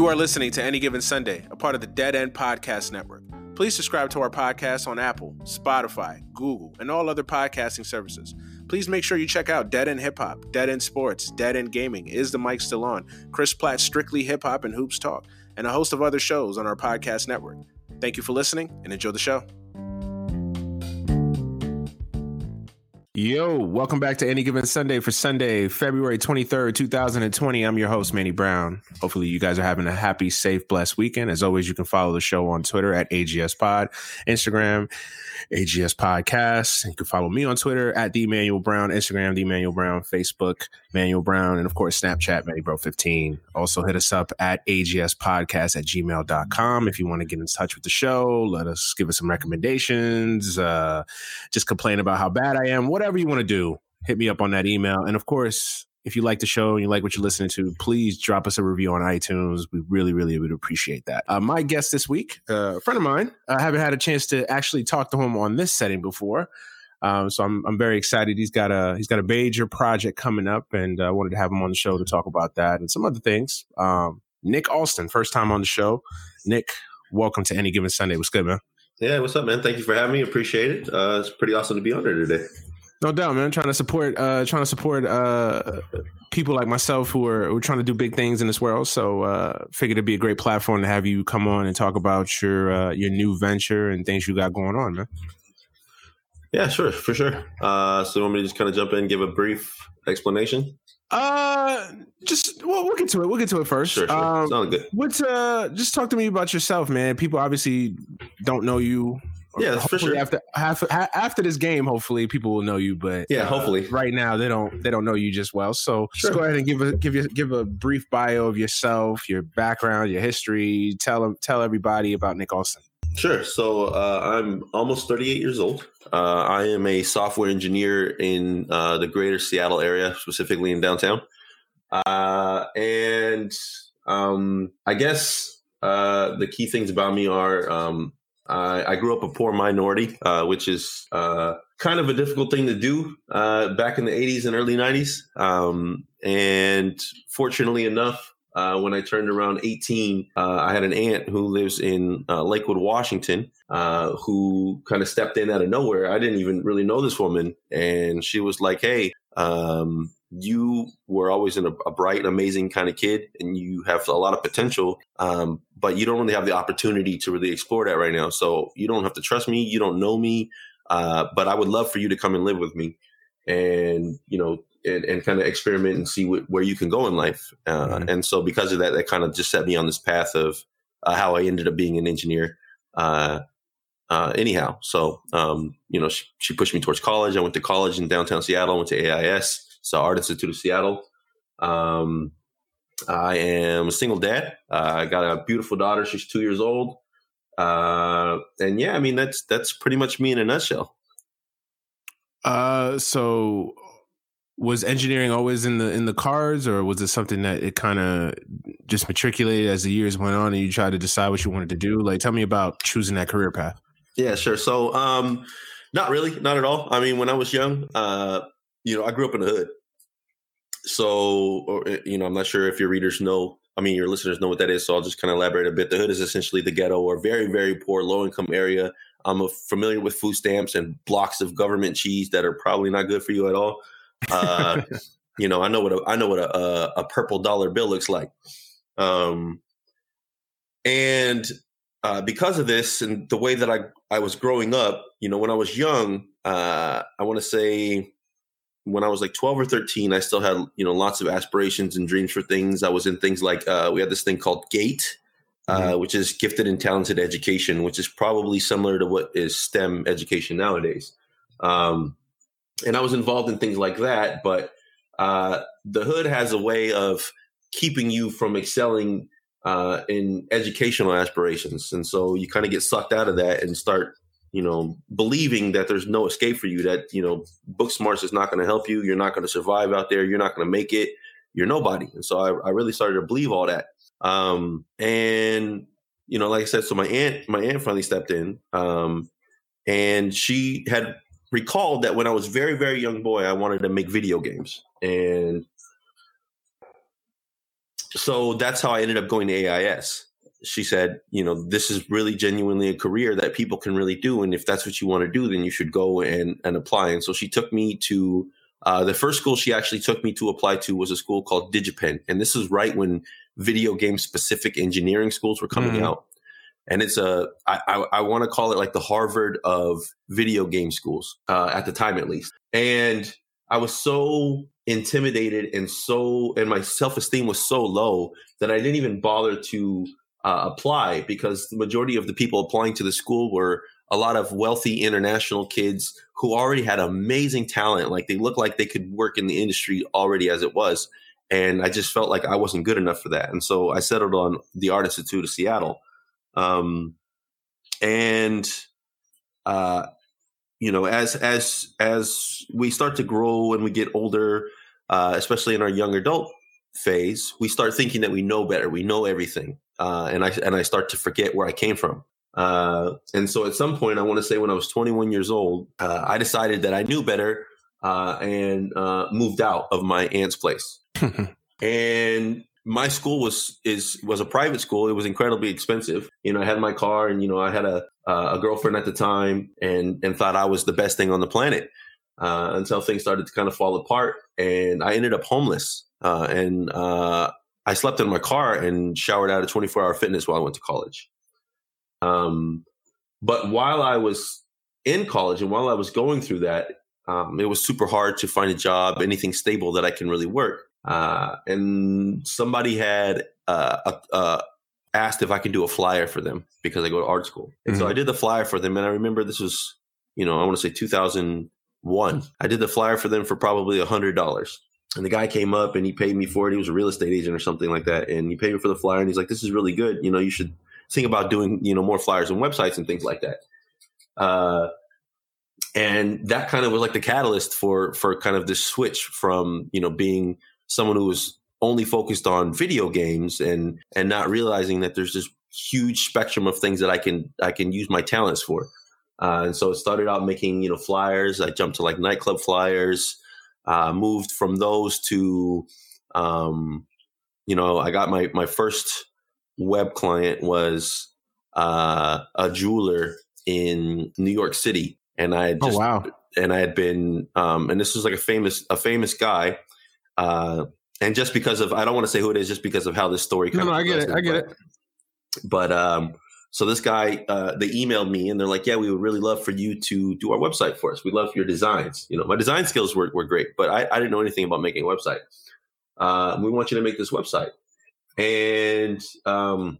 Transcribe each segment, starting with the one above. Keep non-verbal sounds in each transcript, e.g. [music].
You are listening to Any Given Sunday, a part of the Dead End Podcast Network. Please subscribe to our podcast on Apple, Spotify, Google, and all other podcasting services. Please make sure you check out Dead End Hip Hop, Dead End Sports, Dead End Gaming, Is the Mic Still On, Chris Platt Strictly Hip Hop and Hoops Talk, and a host of other shows on our podcast network. Thank you for listening and enjoy the show. Yo, welcome back to Any Given Sunday for Sunday, February 23rd, 2020. I'm your host, Manny Brown. Hopefully, you guys are having a happy, safe, blessed weekend. As always, you can follow the show on Twitter at AGS Pod, Instagram, AGS Podcast. You can follow me on Twitter at the Manuel Brown, Instagram, the Manuel Brown, Facebook, Manuel Brown, and of course, Snapchat, MannyBro15. Also, hit us up at AGS Podcast at gmail.com if you want to get in touch with the show. Let us give us some recommendations, uh, just complain about how bad I am, whatever you want to do, hit me up on that email. And of course, if you like the show and you like what you're listening to, please drop us a review on iTunes. We really, really would appreciate that. Uh, my guest this week, uh, a friend of mine, I haven't had a chance to actually talk to him on this setting before. Um, so I'm I'm very excited. He's got a he's got a major project coming up, and I uh, wanted to have him on the show to talk about that and some other things. Um, Nick Alston, first time on the show. Nick, welcome to Any Given Sunday. What's good, man? Yeah, what's up, man? Thank you for having me. Appreciate it. Uh, it's pretty awesome to be on here today. No doubt, man. Trying to support, uh, trying to support uh, people like myself who are, who are trying to do big things in this world. So, uh, figured it'd be a great platform to have you come on and talk about your uh, your new venture and things you got going on, man. Yeah, sure, for sure. Uh, so, you want me to just kind of jump in give a brief explanation? Uh, just well, we'll get to it. We'll get to it first. Sure, sure. Um, Sounds good. What's uh? Just talk to me about yourself, man. People obviously don't know you yeah, for sure. After after this game, hopefully people will know you. But yeah, uh, hopefully right now they don't they don't know you just well. So sure. just go ahead and give a give you give a brief bio of yourself, your background, your history. Tell them tell everybody about Nick Alston. Sure. So uh, I'm almost 38 years old. Uh, I am a software engineer in uh, the greater Seattle area, specifically in downtown. Uh, and um, I guess uh, the key things about me are um, I grew up a poor minority, uh, which is uh, kind of a difficult thing to do uh, back in the 80s and early 90s. Um, and fortunately enough, uh, when I turned around 18, uh, I had an aunt who lives in Lakewood, Washington, who kind of stepped in out of nowhere. I didn't even really know this woman. And she was like, Hey, um, you were always a, a, bright and amazing kind of kid and you have a lot of potential um, but you don't really have the opportunity to really explore that right now. So you don't have to trust me. You don't know me uh, but i would love for you to come and live with me and you know and, and kind of experiment and see what, where you can go in life. Uh, mm-hmm. and so because of that that kind of just set me on this path of uh, how i ended up being an engineer uh, uh, anyhow. So um, you know she, she pushed me towards college. I went to college in downtown seattle I went to ais so Art Institute of Seattle. Um, I am a single dad. Uh, I got a beautiful daughter. She's two years old. Uh, and yeah, I mean that's that's pretty much me in a nutshell. Uh, so was engineering always in the in the cards, or was it something that it kind of just matriculated as the years went on, and you tried to decide what you wanted to do? Like, tell me about choosing that career path. Yeah, sure. So, um, not really, not at all. I mean, when I was young, uh, you know, I grew up in the hood. So, or, eh, you know, I'm not sure if your readers know, I mean, your listeners know what that is. So I'll just kind of elaborate a bit. The hood is essentially the ghetto or very, very poor, low income area. I'm familiar with food stamps and blocks of government cheese that are probably not good for you at all. Uh, [laughs] you know, I know what a, I know what a, a, a purple dollar bill looks like. Um, and uh, because of this and the way that I, I was growing up, you know, when I was young, uh, I want to say when I was like 12 or 13, I still had, you know, lots of aspirations and dreams for things. I was in things like, uh, we had this thing called GATE, uh, mm-hmm. which is gifted and talented education, which is probably similar to what is STEM education nowadays. Um, and I was involved in things like that, but uh, the hood has a way of keeping you from excelling uh, in educational aspirations, and so you kind of get sucked out of that and start, you know, believing that there's no escape for you. That you know, book smarts is not going to help you. You're not going to survive out there. You're not going to make it. You're nobody. And so I, I really started to believe all that. Um, and you know, like I said, so my aunt, my aunt finally stepped in, um, and she had recalled that when I was very, very young boy, I wanted to make video games, and so that's how I ended up going to AIS. She said, you know, this is really genuinely a career that people can really do, and if that's what you want to do, then you should go and and apply. And so she took me to uh, the first school she actually took me to apply to was a school called DigiPen, and this is right when video game specific engineering schools were coming mm-hmm. out. And it's a I, I, I want to call it like the Harvard of video game schools uh, at the time, at least. And I was so intimidated and so and my self esteem was so low that I didn't even bother to uh, apply because the majority of the people applying to the school were a lot of wealthy international kids who already had amazing talent. Like they looked like they could work in the industry already as it was. And I just felt like I wasn't good enough for that. And so I settled on the Art Institute of Seattle. Um, and, uh, you know, as, as, as we start to grow and we get older, uh, especially in our young adult phase, we start thinking that we know better. We know everything. Uh, and I, and I start to forget where I came from. Uh, and so at some point, I want to say when I was 21 years old, uh, I decided that I knew better uh, and uh, moved out of my aunt's place. [laughs] and my school was is was a private school. It was incredibly expensive. You know, I had my car, and you know, I had a a girlfriend at the time, and and thought I was the best thing on the planet. Uh, until things started to kind of fall apart, and I ended up homeless. Uh, and I slept in my car and showered out at 24 hour fitness while I went to college. Um, but while I was in college and while I was going through that, um, it was super hard to find a job, anything stable that I can really work. Uh, and somebody had uh, uh, asked if I could do a flyer for them because I go to art school. And mm-hmm. so I did the flyer for them. And I remember this was, you know, I want to say 2001. I did the flyer for them for probably a $100. And the guy came up and he paid me for it. He was a real estate agent or something like that. And he paid me for the flyer. And he's like, this is really good. You know, you should – think about doing you know more flyers and websites and things like that. Uh, and that kind of was like the catalyst for for kind of this switch from you know being someone who was only focused on video games and and not realizing that there's this huge spectrum of things that I can I can use my talents for. Uh, and so it started out making you know flyers. I jumped to like nightclub flyers. Uh, moved from those to, um, you know, I got my my first web client was uh, a jeweler in New York City, and I had oh, just, oh, wow. and I had been, um, and this was like a famous a famous guy. Uh, and just because of, I don't want to say who it is, just because of how this story. No, no, I get it. I get but, it. But um, so this guy, uh, they emailed me and they're like, "Yeah, we would really love for you to do our website for us. We love your designs. You know, my design skills were, were great, but I, I didn't know anything about making a website. Uh, we want you to make this website." And um,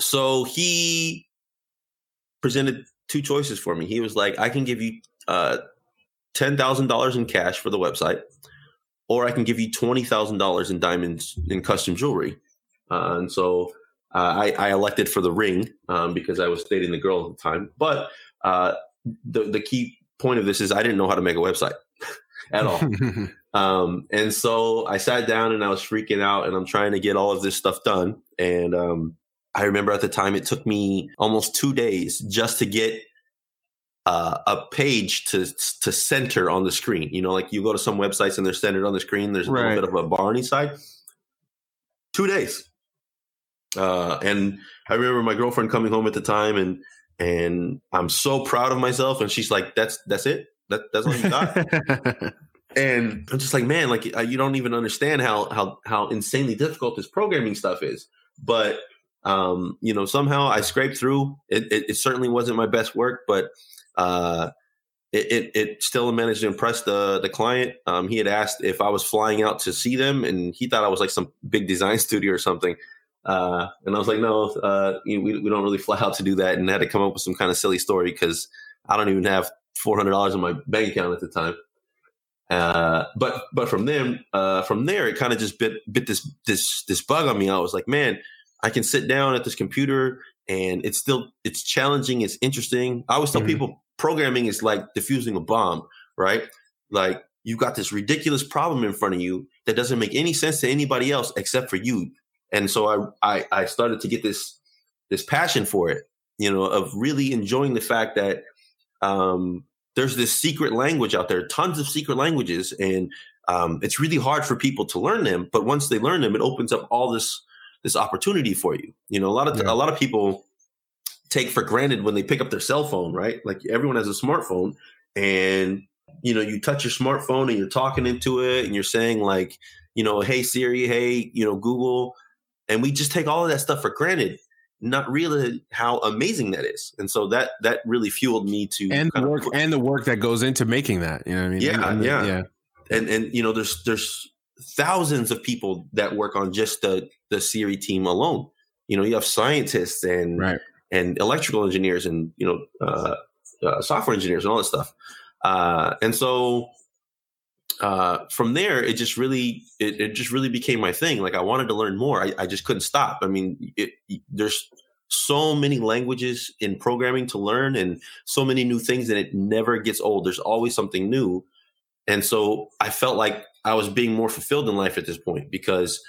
so he presented two choices for me. He was like, I can give you uh, $10,000 in cash for the website, or I can give you $20,000 in diamonds in custom jewelry. Uh, and so I, I, elected for the ring um, because I was dating the girl at the time. But uh, the, the key point of this is I didn't know how to make a website [laughs] at all. [laughs] Um, and so I sat down and I was freaking out and I'm trying to get all of this stuff done. And um, I remember at the time it took me almost two days just to get uh, a page to to center on the screen. You know, like you go to some websites and they're centered on the screen. There's a right. little bit of a bar on each side. Two days. Uh, and I remember my girlfriend coming home at the time and and I'm so proud of myself. And she's like, "That's that's it. That, that's all you got." [laughs] and I'm just like, man, like you don't even understand how how how insanely difficult this programming stuff is. But um, you know, somehow I scraped through. It, it, it certainly wasn't my best work, but uh, it, it, it still managed to impress the the client. Um, he had asked if I was flying out to see them, and he thought I was like some big design [laughs] studio or something. Uh, and I was like, no, uh, we we don't really fly out to do that, and I had to come up with some kind of silly story because I don't even have four hundred dollars in my bank account at the time. Uh, but but from them uh, from there it kind of just bit bit this this this bug on me. I was like, man, I can sit down at this computer and it's still it's challenging, it's interesting. I always tell mm-hmm. people programming is like diffusing a bomb, right? Like you've got this ridiculous problem in front of you that doesn't make any sense to anybody else except for you. And so I I, I started to get this this passion for it, you know, of really enjoying the fact that um, there's this secret language out there, tons of secret languages, and um, it's really hard for people to learn them. But once they learn them, it opens up all this this opportunity for you. You know, a lot of yeah. a lot of people take for granted when they pick up their cell phone, right? Like everyone has a smartphone, and you know, you touch your smartphone and you're talking into it, and you're saying like, you know, hey Siri, hey, you know, Google, and we just take all of that stuff for granted not really how amazing that is. And so that that really fueled me to and the work of, and the work that goes into making that. You know what I mean? Yeah, and, yeah, yeah. And and you know, there's there's thousands of people that work on just the the Siri team alone. You know, you have scientists and right. and electrical engineers and you know uh, uh, software engineers and all that stuff. Uh, and so uh, from there, it just really it, it, just really became my thing. Like I wanted to learn more. I, I just couldn't stop. I mean, it, there's so many languages in programming to learn, and so many new things, and it never gets old. There's always something new, and so I felt like I was being more fulfilled in life at this point because,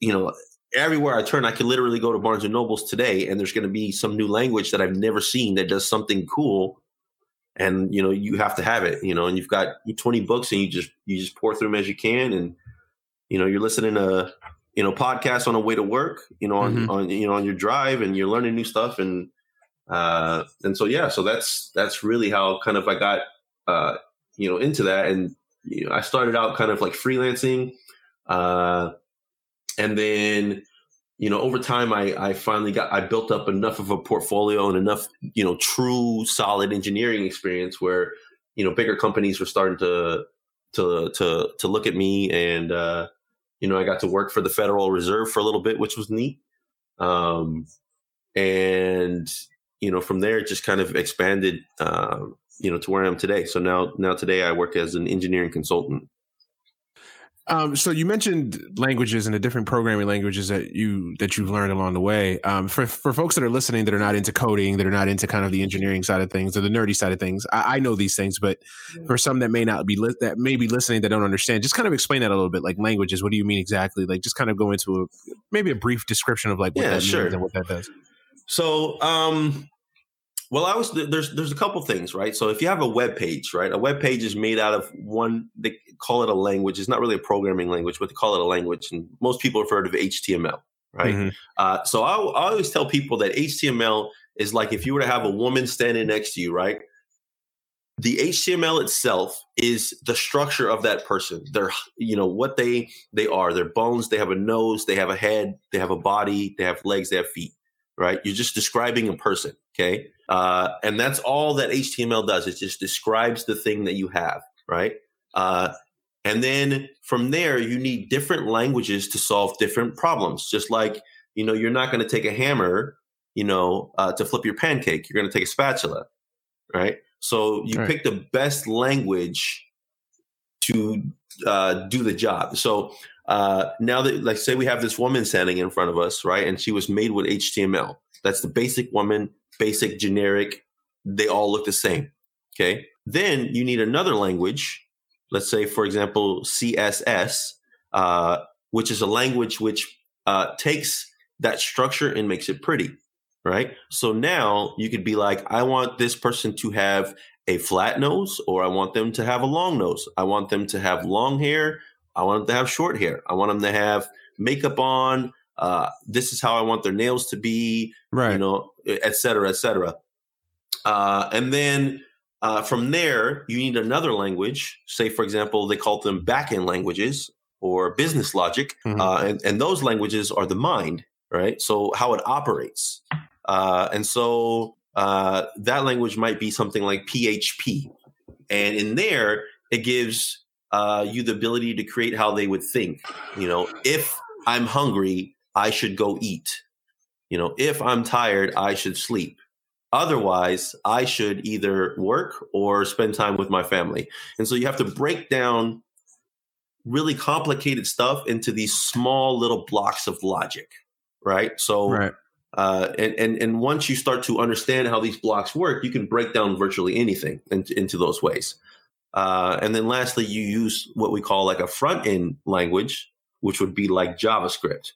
you know, everywhere I turn, I could literally go to Barnes and Nobles today, and there's going to be some new language that I've never seen that does something cool and you know you have to have it you know and you've got 20 books and you just you just pour through them as you can and you know you're listening to you know podcasts on the way to work you know on, mm-hmm. on you know on your drive and you're learning new stuff and uh and so yeah so that's that's really how kind of i got uh you know into that and you know i started out kind of like freelancing uh and then you know, over time, I, I finally got, I built up enough of a portfolio and enough, you know, true solid engineering experience where, you know, bigger companies were starting to, to, to, to look at me. And, uh, you know, I got to work for the Federal Reserve for a little bit, which was neat. Um, and, you know, from there, it just kind of expanded, uh, you know, to where I am today. So now, now today I work as an engineering consultant. Um, so you mentioned languages and the different programming languages that you that you've learned along the way. Um, for for folks that are listening that are not into coding, that are not into kind of the engineering side of things or the nerdy side of things, I, I know these things, but for some that may not be li- that may be listening that don't understand, just kind of explain that a little bit. Like languages, what do you mean exactly? Like just kind of go into a maybe a brief description of like what yeah, that sure. means and what that does. So um, well, I was there's there's a couple things, right? So if you have a web page, right, a web page is made out of one. They call it a language. It's not really a programming language, but they call it a language, and most people have heard of HTML, right? Mm-hmm. Uh, so I, I always tell people that HTML is like if you were to have a woman standing next to you, right? The HTML itself is the structure of that person. They're, you know, what they they are. Their bones. They have a nose. They have a head. They have a body. They have legs. They have feet. Right? You're just describing a person. Okay. Uh, and that's all that HTML does. It just describes the thing that you have, right? Uh, and then from there, you need different languages to solve different problems. Just like, you know, you're not going to take a hammer, you know, uh, to flip your pancake. You're going to take a spatula, right? So you right. pick the best language to uh, do the job. So uh, now that, like, say we have this woman standing in front of us, right? And she was made with HTML. That's the basic woman basic, generic. They all look the same. Okay. Then you need another language. Let's say, for example, CSS, uh, which is a language which uh, takes that structure and makes it pretty. Right. So now you could be like, I want this person to have a flat nose, or I want them to have a long nose. I want them to have long hair. I want them to have short hair. I want them to have makeup on uh, this is how I want their nails to be, right? You know, et cetera, et cetera. Uh, and then uh, from there, you need another language. Say, for example, they call them backend languages or business logic, mm-hmm. uh, and, and, those languages are the mind, right? So how it operates, uh, and so uh, that language might be something like PHP, and in there it gives uh, you the ability to create how they would think. You know, if I'm hungry, I should go eat. You know, if I'm tired, I should sleep. Otherwise, I should either work or spend time with my family. And so you have to break down really complicated stuff into these small little blocks of logic, right? So, right. Uh, and, and and once you start to understand how these blocks work, you can break down virtually anything into, into those ways. Uh, and then lastly, you use what we call like a front end language, which would be like JavaScript.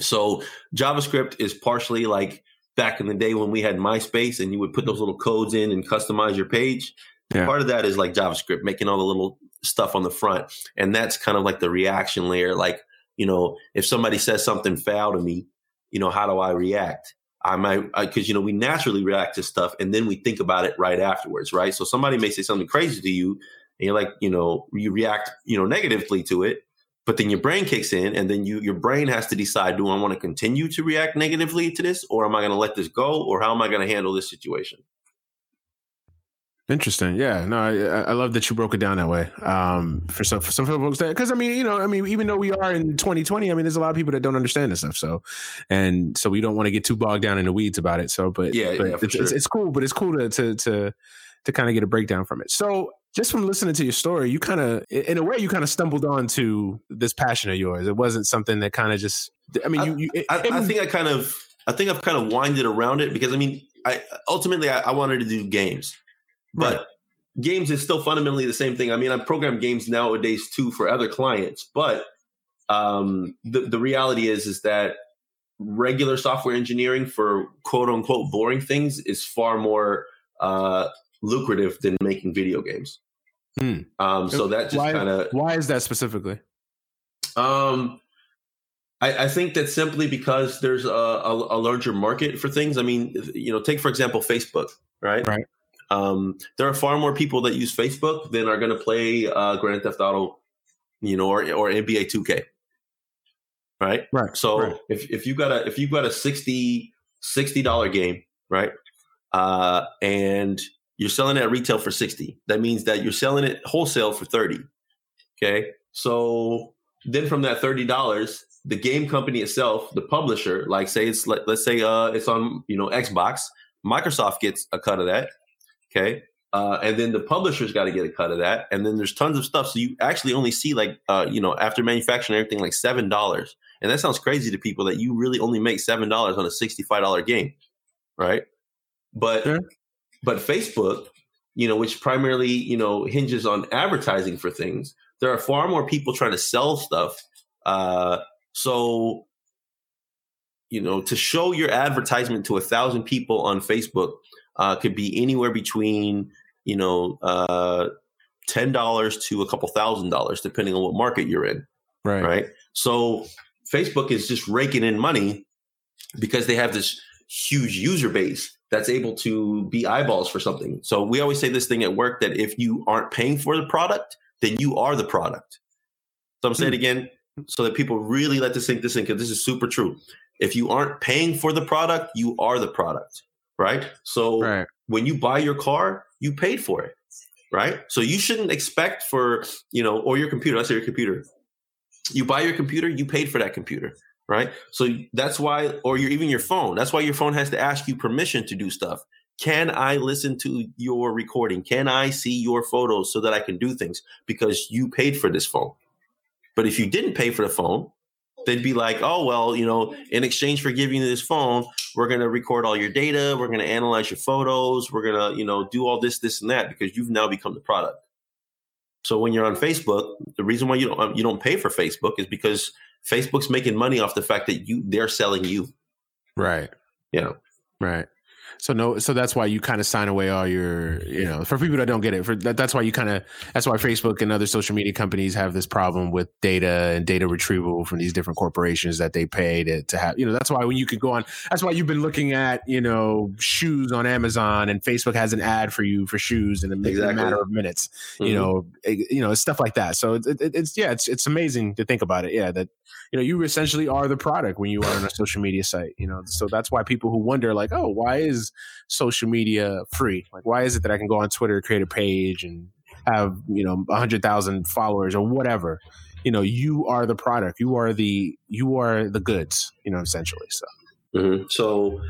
So JavaScript is partially like back in the day when we had MySpace and you would put mm-hmm. those little codes in and customize your page. Yeah. Part of that is like JavaScript, making all the little stuff on the front. And that's kind of like the reaction layer. Like, you know, if somebody says something foul to me, you know, how do I react? I might, because, you know, we naturally react to stuff and then we think about it right afterwards, right? So somebody may say something crazy to you and you're like, you know, you react, you know, negatively to it but then your brain kicks in and then you your brain has to decide do i want to continue to react negatively to this or am i going to let this go or how am i going to handle this situation Interesting. Yeah. No, I, I love that you broke it down that way. Um, for some for some folks that because I mean, you know, I mean, even though we are in 2020, I mean, there's a lot of people that don't understand this stuff. So, and so we don't want to get too bogged down in the weeds about it. So, but yeah, but yeah it's, sure. it's, it's cool. But it's cool to to to to kind of get a breakdown from it. So, just from listening to your story, you kind of, in a way, you kind of stumbled onto this passion of yours. It wasn't something that kind of just. I mean, you. you it, I, I, think I kind of, I think I've kind of winded around it because I mean, I ultimately I, I wanted to do games, but right. games is still fundamentally the same thing. I mean, I program games nowadays too for other clients, but um, the the reality is is that regular software engineering for quote unquote boring things is far more uh, lucrative than making video games. Hmm. Um, so that just kind of why is that specifically? Um, I, I, think that simply because there's a, a, a, larger market for things. I mean, you know, take for example Facebook, right? Right. Um, there are far more people that use Facebook than are going to play uh, Grand Theft Auto, you know, or, or NBA 2K. Right. Right. So right. if if you got a if you got a 60 dollar game, right, uh, and you're selling it at retail for 60. That means that you're selling it wholesale for 30. Okay. So then from that $30, the game company itself, the publisher, like say it's let, us say uh it's on, you know, Xbox, Microsoft gets a cut of that. Okay. Uh, and then the publisher's got to get a cut of that. And then there's tons of stuff. So you actually only see like, uh, you know, after manufacturing everything, like $7. And that sounds crazy to people that you really only make $7 on a $65 game. Right. But sure. But Facebook, you know, which primarily, you know, hinges on advertising for things, there are far more people trying to sell stuff. Uh, so, you know, to show your advertisement to a thousand people on Facebook uh, could be anywhere between, you know, uh, ten dollars to a couple thousand dollars, depending on what market you're in. Right. Right. So Facebook is just raking in money because they have this huge user base that's able to be eyeballs for something. So we always say this thing at work that if you aren't paying for the product, then you are the product. So I'm saying it hmm. again so that people really let this sink this in because this is super true. If you aren't paying for the product, you are the product, right? So right. when you buy your car, you paid for it, right? So you shouldn't expect for, you know, or your computer, let's say your computer. You buy your computer, you paid for that computer right? So that's why, or your even your phone. That's why your phone has to ask you permission to do stuff. Can I listen to your recording? Can I see your photos so that I can do things? Because you paid for this phone. But if you didn't pay for the phone, they'd be like, oh, well, you know, in exchange for giving you this phone, we're going to record all your data. We're going to analyze your photos. We're going to, you know, do all this, this, and that because you've now become the product. So when you're on Facebook, the reason why you don't you don't pay for Facebook is because Facebook's making money off the fact that you they're selling you. Right. Yeah. Right. So no, so that's why you kind of sign away all your, you know, for people that don't get it, for that, that's why you kind of, that's why Facebook and other social media companies have this problem with data and data retrieval from these different corporations that they pay to, to have, you know, that's why when you can go on, that's why you've been looking at, you know, shoes on Amazon and Facebook has an ad for you for shoes in a, exactly. a matter of minutes, mm-hmm. you know, it, you know, stuff like that. So it, it, it's, yeah, it's, it's amazing to think about it. Yeah. That, you know, you essentially are the product when you are on a social media site, you know, so that's why people who wonder like, oh, why is, social media free? Like, why is it that I can go on Twitter, create a page, and have you know a hundred thousand followers or whatever? You know, you are the product. You are the you are the goods. You know, essentially. So, mm-hmm. so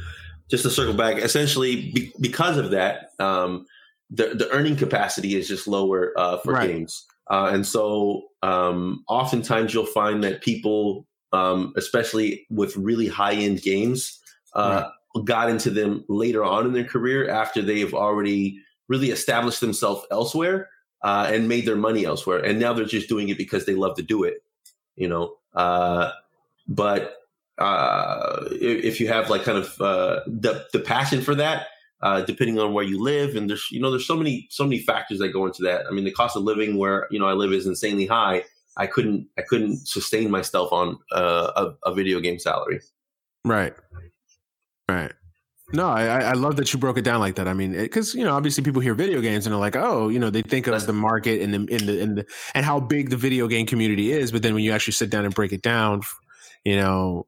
just to circle back, essentially be, because of that, um, the the earning capacity is just lower uh, for right. games, uh, and so um, oftentimes you'll find that people, um, especially with really high end games, uh, right. Got into them later on in their career after they've already really established themselves elsewhere uh, and made their money elsewhere, and now they're just doing it because they love to do it, you know. Uh, but uh, if you have like kind of uh, the the passion for that, uh, depending on where you live, and there's you know there's so many so many factors that go into that. I mean, the cost of living where you know I live is insanely high. I couldn't I couldn't sustain myself on uh, a, a video game salary. Right. Right. No, I, I love that you broke it down like that. I mean, because you know, obviously, people hear video games and they're like, "Oh, you know," they think of the market and the in the in the and how big the video game community is. But then when you actually sit down and break it down, you know,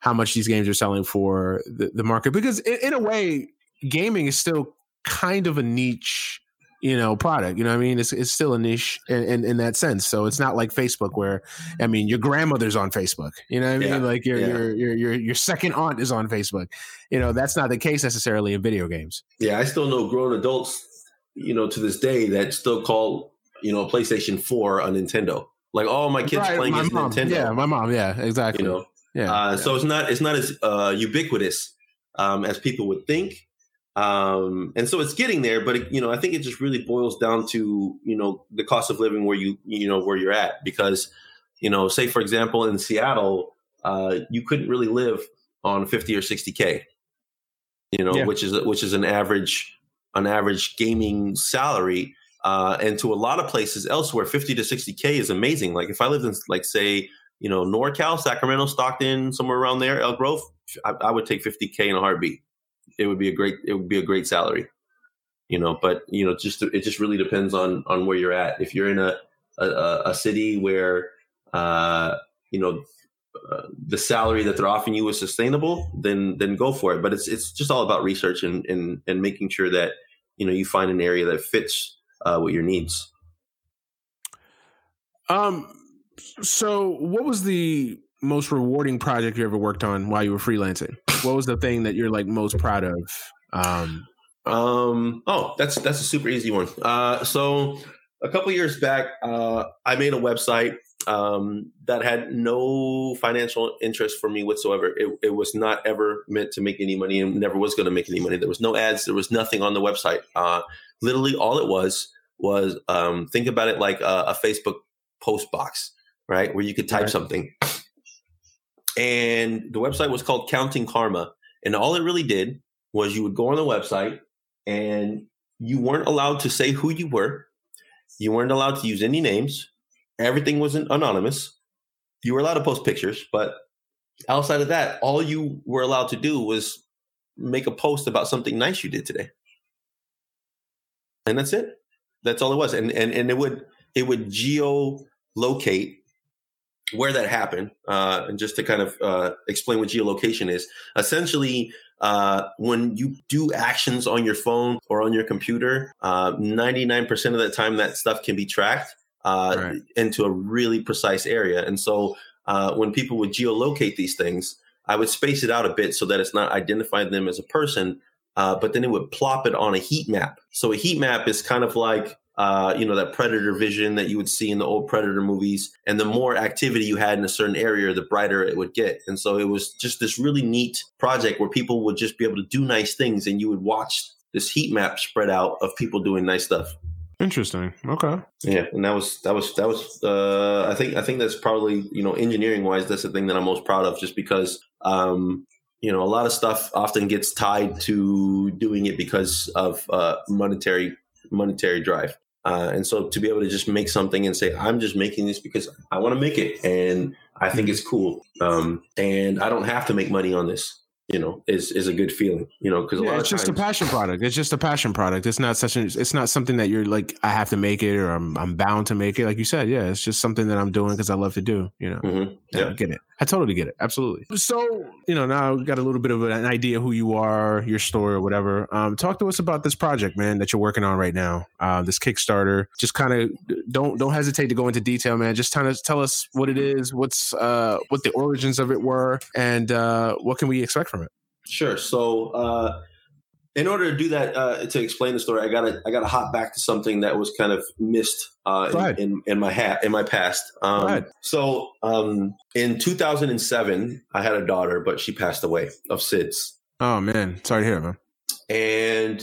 how much these games are selling for the, the market because in, in, a way gaming is still kind of a niche you know product you know i mean? It's, it's still a niche in, in, in, that sense. So it's not like facebook where i mean your grandmother's on facebook you know what i mean? Like your, yeah. your, your your your second aunt is on facebook. You know that's not the case necessarily in video games. Yeah i still know grown adults you know to this day that still call you know a playstation 4 a nintendo. Like all oh, my kids right, playing my mom, nintendo. Yeah my mom yeah exactly. you know? Yeah, uh, yeah. So it's not it's not as uh, ubiquitous um, as people would think, um, and so it's getting there. But it, you know, I think it just really boils down to you know the cost of living where you you know where you're at because you know, say for example in Seattle, uh, you couldn't really live on fifty or sixty k, you know, yeah. which is which is an average an average gaming salary. Uh, and to a lot of places elsewhere, 50 to 60K is amazing. Like if I lived in, like, say, you know, NorCal, Sacramento, Stockton, somewhere around there, Elk Grove, I, I, would take 50k in a heartbeat. It would be a great, it would be a great salary, you know. But you know, just it just really depends on on where you're at. If you're in a a, a city where, uh, you know, uh, the salary that they're offering you is sustainable, then then go for it. But it's it's just all about research and and and making sure that you know you find an area that fits uh, with your needs. Um, so, what was the most rewarding project you ever worked on while you were freelancing? What was the thing that you're like most proud of? Um, um, oh, that's that's a super easy one. Uh, so a couple years back, uh, I made a website um, that had no financial interest for me whatsoever. It, it, was not ever meant to make any money and never was going to make any money. There was no ads. There was nothing on the website. Uh, literally, all it was was um, think about it like a, a Facebook post box right? Where you could type right. something. And the website was called Counting Karma. And all it really did was you would go on the website and you weren't allowed to say who you were. You weren't allowed to use any names. Everything was anonymous. You were allowed to post pictures, but outside of that, all you were allowed to do was make a post about something nice you did today. And that's it. That's all it was. And and and it would it would geo locate where that happened, uh, and just to kind of uh, explain what geolocation is, essentially, uh, when you do actions on your phone or on your computer, 99% uh, of the time that stuff can be tracked uh, right. into a really precise area. And so uh, when people would geolocate these things, I would space it out a bit so that it's not identifying them as a person, but then it would plop it on a heat map. So a heat map is kind of like uh, you know, that predator vision that you would see in the old predator movies. And the more activity you had in a certain area, the brighter it would get. And so it was just this really neat project where people would just be able to do nice things and you would watch this heat map spread out of people doing nice stuff. Interesting. Okay. Yeah, and that was that was that was uh I think I think that's probably, you know, engineering wise that's the thing that I'm most proud of just because um you know, a lot of stuff often gets tied to doing it because of uh monetary monetary drive. Uh, and so to be able to just make something and say, I'm just making this because I want to make it and I think it's cool. Um, and I don't have to make money on this you know, is is a good feeling, you know, because yeah, it's a lot of people. It's just times, a passion product. It's just a passion product. It's not such an. It's not something that you're like I have to make it or I'm I'm bound to make it. Like you said, yeah, it's just something that I'm doing because I love to do. You know, mm-hmm. yeah, yeah, I get it. I totally get it. Absolutely. So you know, now we got a little bit of an idea who you are, your story, or whatever. Um, talk to us about this project, man, that you're working on right now. Uh, this Kickstarter. Just kind of don't don't hesitate to go into detail, man. Just kind of tell us what it is, what's uh what the origins of it were, and uh what can we expect from it. Sure. So, uh, in order to do that, uh, to explain the story, I gotta I gotta hop back to something that was kind of missed uh, in, in, in, my hat in my past. Um, so, um, in 2007, I had a daughter, but she passed away of SIDS. Oh man, sorry to hear, man. And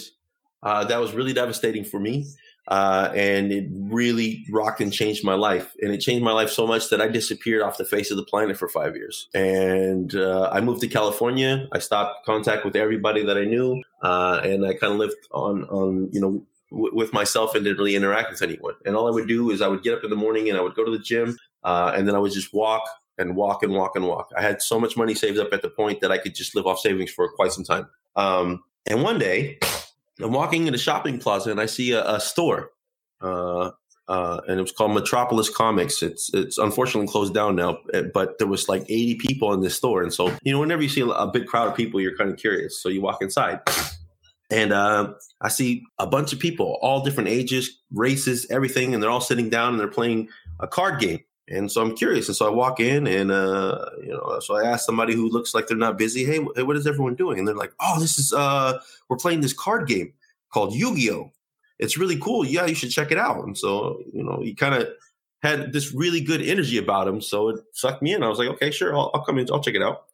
uh, that was really devastating for me uh, and it really rocked and changed my life. And it changed my life so much that I disappeared off the face of the planet for five years. And uh, I moved to California. I stopped contact with everybody that I knew, uh, and I kind of lived on on you know with myself and didn't really interact with anyone. And all I would do is I would get up in the morning and I would go to the gym, uh, and then I would just walk and walk and walk and walk. I had so much money saved up at the point that I could just live off savings for quite some time. Um, and one day I'm walking in a shopping plaza and I see a, a store, uh, uh, and it was called Metropolis Comics. It's it's unfortunately closed down now, eh, but there was like 80 people in this store, and so you know whenever you see a big crowd of people, you're kind of curious. So you walk inside, and uh, I see a bunch of people, all different ages, races, everything, and they're all sitting down and they're playing a card game. And so I'm curious, and so I walk in, and uh, you know, so I ask somebody who looks like they're not busy, "Hey, what is everyone doing?" And they're like, "Oh, this is uh, we're playing this card game called Yu-Gi-Oh. It's really cool. Yeah, you should check it out." And so you know, he kind of had this really good energy about him, so it sucked me in. I was like, "Okay, sure, I'll, I'll come in, I'll check it out."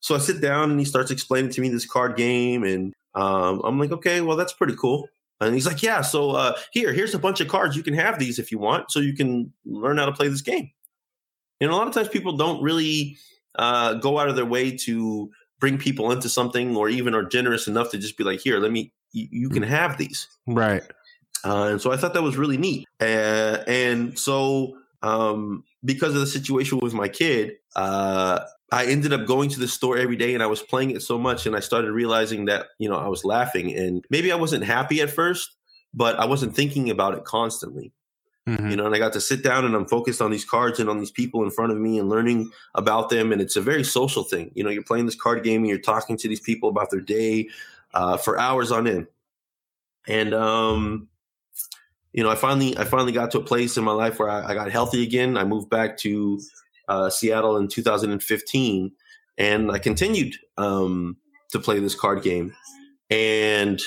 So I sit down, and he starts explaining to me this card game, and um, I'm like, "Okay, well, that's pretty cool." And he's like, yeah, so uh, here, here's a bunch of cards. You can have these if you want, so you can learn how to play this game. And a lot of times people don't really uh, go out of their way to bring people into something or even are generous enough to just be like, here, let me, you, you can have these. Right. Uh, and so I thought that was really neat. Uh, and so um, because of the situation with my kid, uh, I ended up going to the store every day and I was playing it so much and I started realizing that, you know, I was laughing and maybe I wasn't happy at first, but I wasn't thinking about it constantly. Mm-hmm. You know, and I got to sit down and I'm focused on these cards and on these people in front of me and learning about them. And it's a very social thing. You know, you're playing this card game and you're talking to these people about their day uh, for hours on end. And um, you know, I finally I finally got to a place in my life where I, I got healthy again. I moved back to uh, Seattle in 2015, and I continued um, to play this card game. And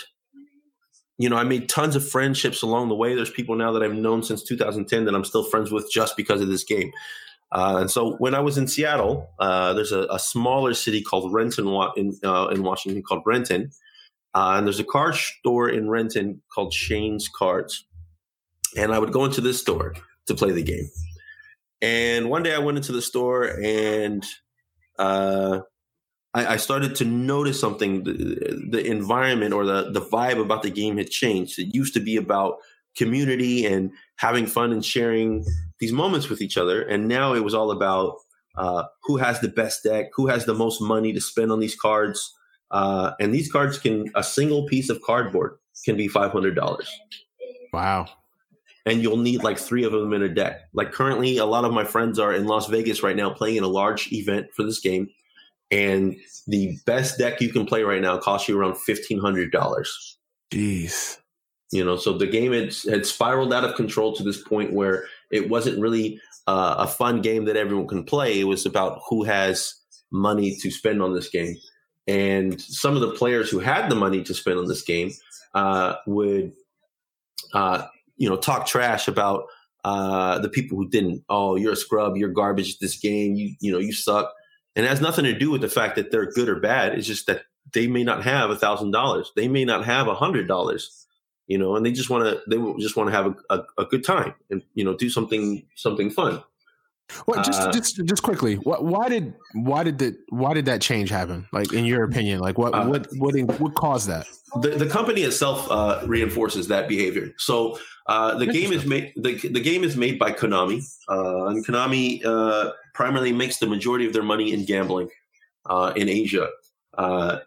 you know, I made tons of friendships along the way. There's people now that I've known since 2010 that I'm still friends with just because of this game. Uh, and so when I was in Seattle, uh, there's a, a, smaller city called Renton in, uh, in Washington called Renton. Uh, and there's a card store in Renton called Shane's Cards. And I would go into this store to play the game. And one day I went into the store and uh, I, I, started to notice something. The, the, environment or the, the vibe about the game had changed. It used to be about community and having fun and sharing these moments with each other. And now it was all about uh, who has the best deck, who has the most money to spend on these cards. Uh, and these cards can, a single piece of cardboard can be $500. Wow and you'll need like three of them in a deck. Like currently, a lot of my friends are in Las Vegas right now playing in a large event for this game, and the best deck you can play right now costs you around fifteen hundred dollars. Jeez, you know, so the game had, had spiraled out of control to this point where it wasn't really uh, a fun game that everyone can play. It was about who has money to spend on this game, and some of the players who had the money to spend on this game uh, would uh, you know talk trash about uh, the people who didn't. Oh, you're a scrub. You're garbage this game. You you know you suck. And it has nothing to do with the fact that they're good or bad. It's just that they may not have a thousand dollars. They may not have a hundred dollars. You know, and they just want to they just want to have a, a, a, good time and you know do something something fun. Well, just uh, just just quickly, what, why did why did that why did that change happen? Like in your opinion, like what uh, what what what caused that? The the company itself uh, reinforces that behavior. So uh, the game is made the, the game is made by Konami, uh, and Konami uh, primarily makes the majority of their money in gambling uh, in Asia, uh,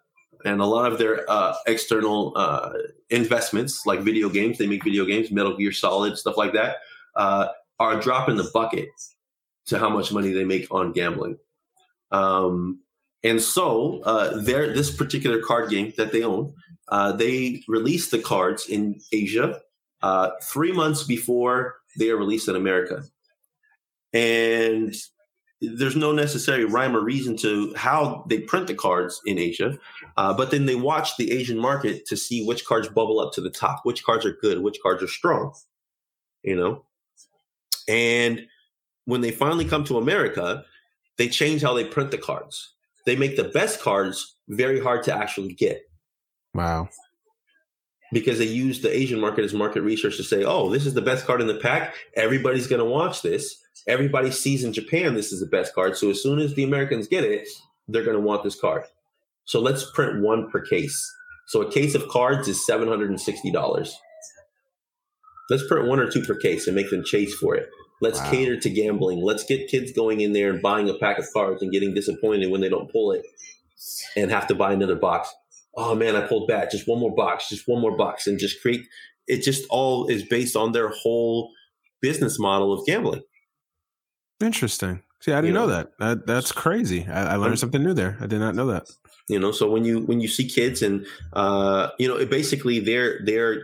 and a lot of their external investments, like video games, they make video games, Metal Gear Solid, stuff like that, are a drop in the bucket to how much money they make on gambling. Um, and so, their this particular card game that they own, they release the cards in Asia uh, three months before they are released in America. And there's no necessary rhyme or reason to how they print the cards in Asia. Uh, but then they watch the Asian market to see which cards bubble up to the top, which cards are good, which cards are strong, you know? And when they finally come to America, they change how they print the cards. They make the best cards very hard to actually get. Wow. Because they use the Asian market as market research to say, oh, this is the best card in the pack. Everybody's going to watch this everybody sees in Japan this is the best card. So as soon as the Americans get it, they're going to want this card. So let's print one per case. So a case of cards is $760. Let's print one or two per case and make them chase for it. Let's wow. cater to gambling. Let's get kids going in there and buying a pack of cards and getting disappointed when they don't pull it and have to buy another box. Oh man, I pulled back. Just one more box, just one more box, and just create. It just all is based on their whole business model of gambling. Interesting. See, I didn't you know, know, that. that. That's crazy. I, I learned something new there. I did not know that. You know, so when you when you see kids and uh, you know, it basically they're they're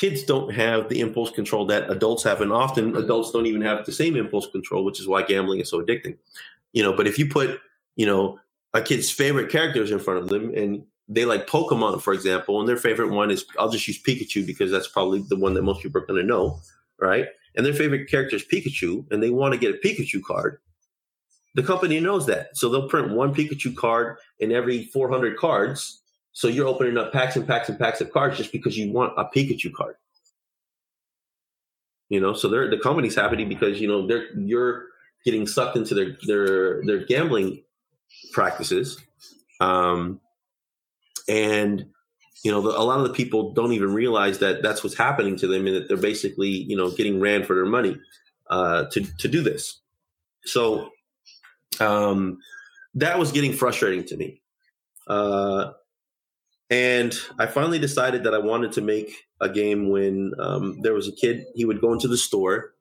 kids don't have the impulse control that adults have, and often mm-hmm. adults don't even have the same impulse control, which is why gambling is so addicting. You know, but if you put you know a kid's favorite characters in front of them and they like Pokemon, for example, and their favorite one is I'll just use Pikachu because that's probably the one that most people are going to know, right? and their favorite character is Pikachu, and they want to get a Pikachu card, the company knows that. So they'll print one Pikachu card in every 400 cards. So you're opening up packs and packs and packs of cards just because you want a Pikachu card. You know, so they're the company's happy because you know they're you're getting sucked into their their their gambling practices, um, and you know, the, a lot of the people don't even realize that that's what's happening to them and that they're basically, you know, getting ran for their money uh, to, to do this. So um, that was getting frustrating to me. Uh, and I finally decided that I wanted to make a game when um, there was a kid, he would go into the store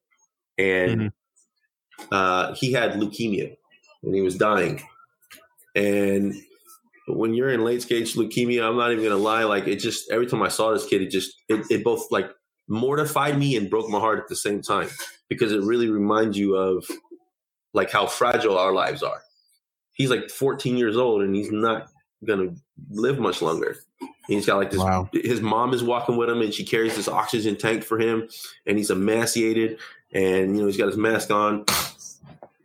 and mm-hmm. uh, he had leukemia and he was dying. And when you're in late stage leukemia, I'm not even gonna lie. Like it just every time I saw this kid, it just it, it both like mortified me and broke my heart at the same time because it really reminds you of like how fragile our lives are. He's like 14 years old and he's not gonna live much longer. He's got like this. Wow. His mom is walking with him, and she carries this oxygen tank for him, and he's emaciated, and you know he's got his mask on,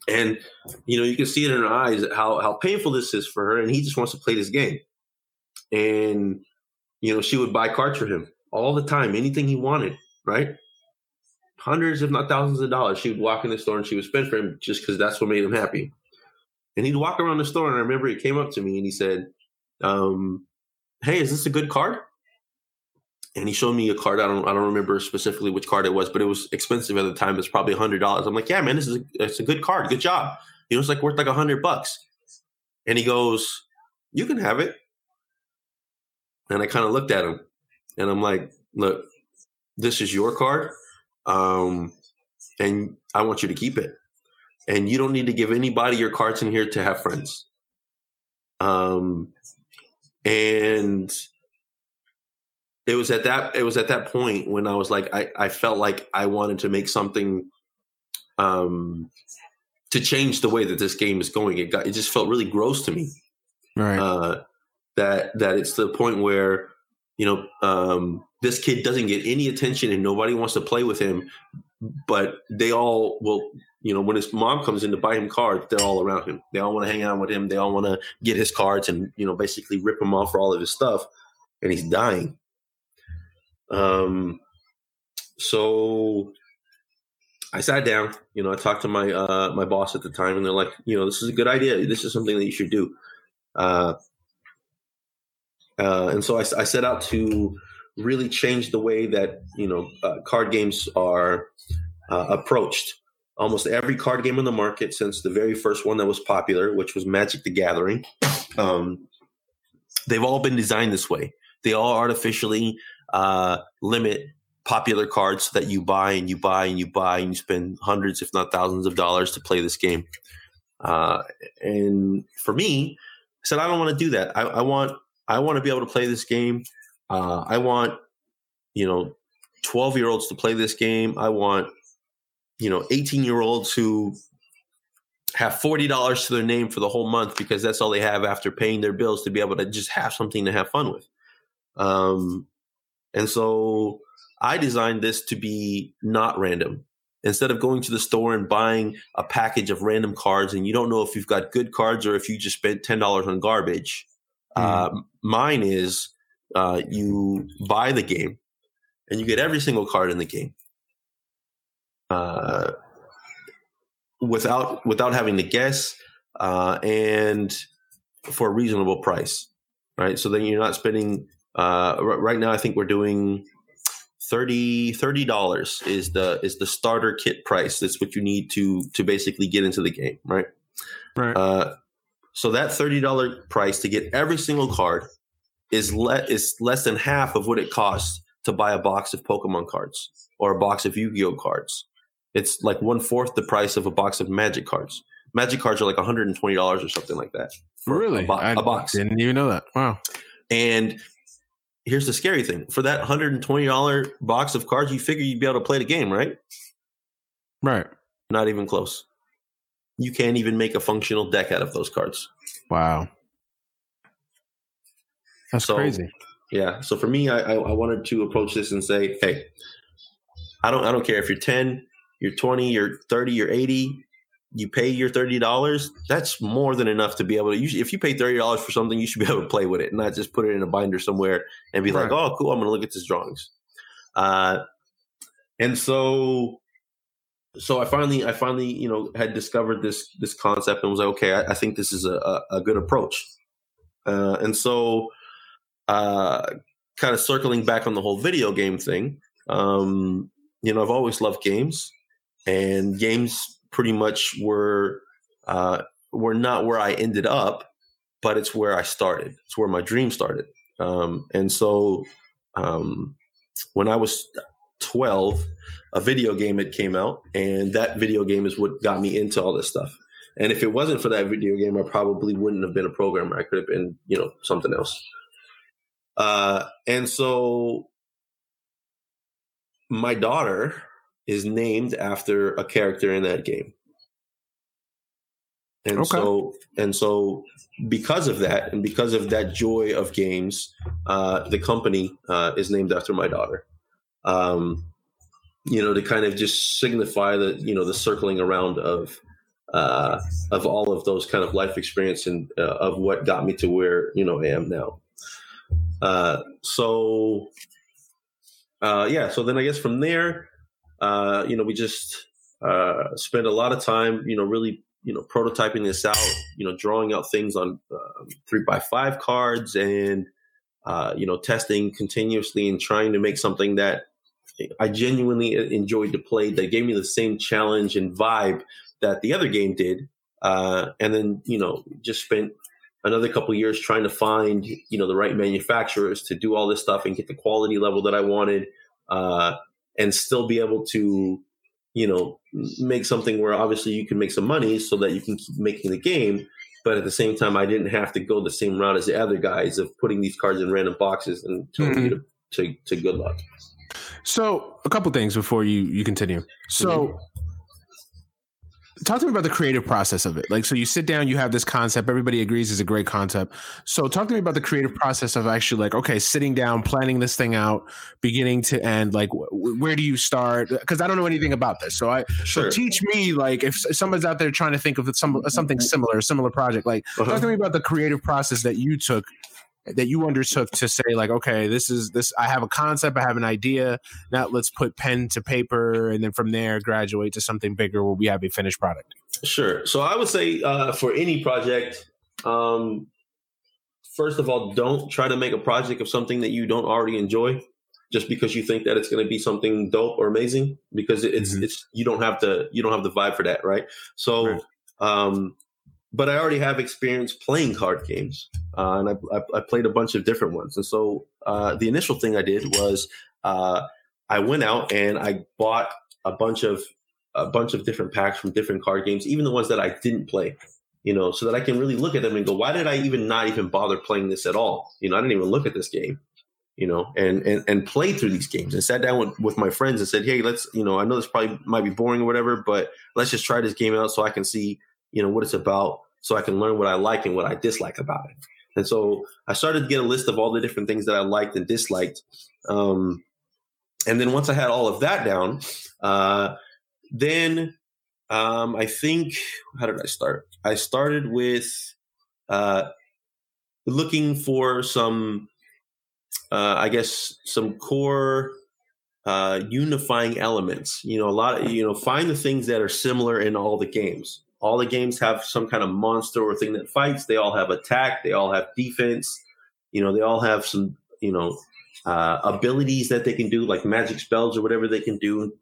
and you know, you can see it in her eyes how how painful this is for her, and he just wants to play this game. And you know, she would buy cards for him all the time, anything he wanted, right? Hundreds, if not thousands of dollars. She would walk in the store and she would spend for him just because that's what made him happy. And he'd walk around the store, and I remember he came up to me and he said, um, "Hey, is this a good card?" and he showed me a card. I don't I don't remember specifically which card it was, but it was expensive at the time. It's probably a hundred dollars. I'm like, yeah, man, this is a, it's a good card. Good job. You know, it's like worth like a hundred bucks. And he goes, you can have it. And I kind of looked at him, and I'm like, look, this is your card, um, and I want you to keep it. And you don't need to give anybody your cards in here to have friends. Um, and it was at that it was at that point when I was like I, I felt like I wanted to make something um to change the way that this game is going. It got it just felt really gross to me. Right. Uh that that it's the point where, you know, um this kid doesn't get any attention and nobody wants to play with him, but they all will you know, when his mom comes in to buy him cards, they're all around him. They all want to hang out with him. They all want to get his cards and, you know, basically rip him off for all of his stuff. And he's dying. Um, so I sat down, you know, I talked to my uh, my boss at the time, and they're like, you know, this is a good idea. This is something that you should do. Uh, uh, and so I, I, set out to really change the way that you know uh, card games are uh, approached. Almost every card game on the market since the very first one that was popular, which was Magic: The Gathering, um, they've all been designed this way. They all artificially uh, limit popular cards that you buy and you buy and you buy and you spend hundreds, if not thousands, of dollars to play this game. Uh, and for me, I said I don't want to do that. I, I, want I want to be able to play this game. Uh, I want you know twelve year olds to play this game. I want you know eighteen year olds who have forty dollars to their name for the whole month because that's all they have after paying their bills to be able to just have something to have fun with. Um, and so I designed this to be not random. Instead of going to the store and buying a package of random cards and you don't know if you've got good cards or if you just spent ten dollars on garbage, mm. uh, mine is uh, you buy the game and you get every single card in the game. Uh, without without having to guess uh, and for a reasonable price, right? So then you're not spending. Uh, right now, I think we're doing 30 dollars is the is the starter kit price. That's what you need to to basically get into the game, right? Right. Uh, so that thirty dollar price to get every single card is le- is less than half of what it costs to buy a box of Pokemon cards or a box of Yu Gi Oh cards. It's like one fourth the price of a box of Magic cards. Magic cards are like one hundred and twenty dollars or something like that. Really, a, bo- a box. Didn't even know that. Wow. And here's the scary thing: for that hundred and twenty dollar box of cards, you figure you'd be able to play the game, right? Right. Not even close. You can't even make a functional deck out of those cards. Wow. That's so, crazy. Yeah. So for me, I, I wanted to approach this and say, hey, I don't I don't care if you're 10, you're 20, you're 30, you're 80, you pay your $30, that's more than enough to be able to use. If you pay $30 for something, you should be able to play with it, not just put it in a binder somewhere and be right. like, oh, cool, I'm going to look at these drawings. Uh, and so, so I finally, I finally, you know, had discovered this, this concept and was like, okay, I, I think this is a, a, a good approach. Uh, and so, uh, kind of circling back on the whole video game thing, um, you know, I've always loved games, and games pretty much were uh, were not where I ended up, but it's where I started. It's where my dream started. Um, and so, um, when I was twelve, a video game had came out, and that video game is what got me into all this stuff. And if it wasn't for that video game, I probably wouldn't have been a programmer. I could have been, you know, something else. Uh, and so my daughter is named after a character in that game. And okay. so and so because of that and because of that joy of games, uh, the company uh, is named after my daughter. Um, you know, to kind of just signify the you know the circling around of uh, of all of those kind of life experience and uh, of what got me to where you know I am now. Uh, so uh, yeah, so then I guess from there, uh, you know, we just uh, spend a lot of time, you know, really, you know, prototyping this out, you know, drawing out things on uh, three by five cards and, uh, you know, testing continuously and trying to make something that I genuinely enjoyed to play that gave me the same challenge and vibe that the other game did. Uh, and then, you know, just spent another couple years trying to find you know the right manufacturers to do all this stuff and get the quality level that I wanted, uh, and still be able to you know make something where obviously you can make some money so that you can keep making the game. But at the same time, I didn't have to go the same route as the other guys of putting these cards in random boxes and telling mm-hmm. you to, to, to good luck. So, a couple things before you you continue. So, mm-hmm talk to me about the creative process of it. Like, so you sit down, you have this concept, everybody agrees is a great concept. So, talk to me about the creative process of actually, like, okay, sitting down, planning this thing out, beginning to end. Like, w- where do you start? Because I don't know anything about this. So, I sure. so teach me, like, if someone's out there trying to think of some something similar, similar project, like, uh-huh. talk to me about the creative process that you took that you undertook to say like okay this is this i have a concept i have an idea now let's put pen to paper and then from there graduate to something bigger where we have a finished product sure so i would say uh, for any project um, first of all don't try to make a project of something that you don't already enjoy just because you think that it's going to be something dope or amazing because it's mm-hmm. it's you don't have to you don't have the vibe for that right so right. um but I already have experience playing card games, uh, and I, I, I, played a bunch of different ones. And so uh, the initial thing I did was uh, I went out and I bought a bunch of a bunch of different packs from different card games, even the ones that I didn't play. You know, so that I can really look at them and go, why did I even not even bother playing this at all? You know, I didn't even look at this game. You know, and and and play through these games and sat down with, with my friends and said, hey, let's you know, I know this probably might be boring or whatever, but let's just try this game out so I can see you know, what it's about so I can learn what I like and what I dislike about it. And so I started to get a list of all the different things that I liked and disliked. Um, and then once I had all of that down, uh, then um, I think, how did I start? I started with uh, looking for some, uh, I guess, some core uh, unifying elements. You know, a lot of, you know, find the things that are similar in all the games. All the games have some kind of monster or thing that fights. They all have attack. They all have defense. You know, they all have some, you know, uh, abilities that they can do, like magic spells or whatever they can do,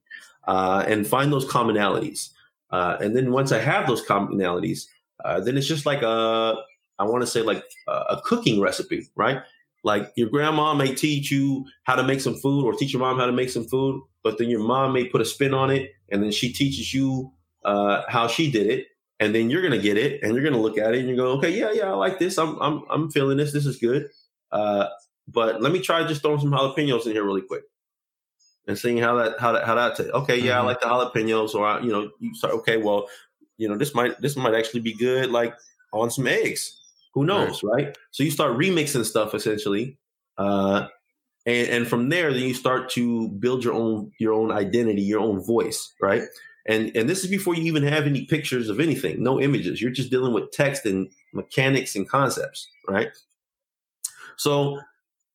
uh, and find those commonalities. Uh, and then once I have those commonalities, uh, then it's just like a, I want to say like a, a cooking recipe, right? Like your grandma may teach you how to make some food or teach your mom how to make some food, but then your mom may put a spin on it and then she teaches you uh, how she did it. And then you're gonna get it, and you're gonna look at it, and you go, okay, yeah, yeah, I like this. I'm, I'm, I'm feeling this. This is good. Uh, but let me try just throwing some jalapenos in here really quick, and seeing how that, how that, how that. T- okay, yeah, mm-hmm. I like the jalapenos, or I, you know, you start. Okay, well, you know, this might, this might actually be good, like on some eggs. Who knows, right? right? So you start remixing stuff essentially, uh, and and from there, then you start to build your own your own identity, your own voice, right? And and this is before you even have any pictures of anything, no images. You're just dealing with text and mechanics and concepts, right? So,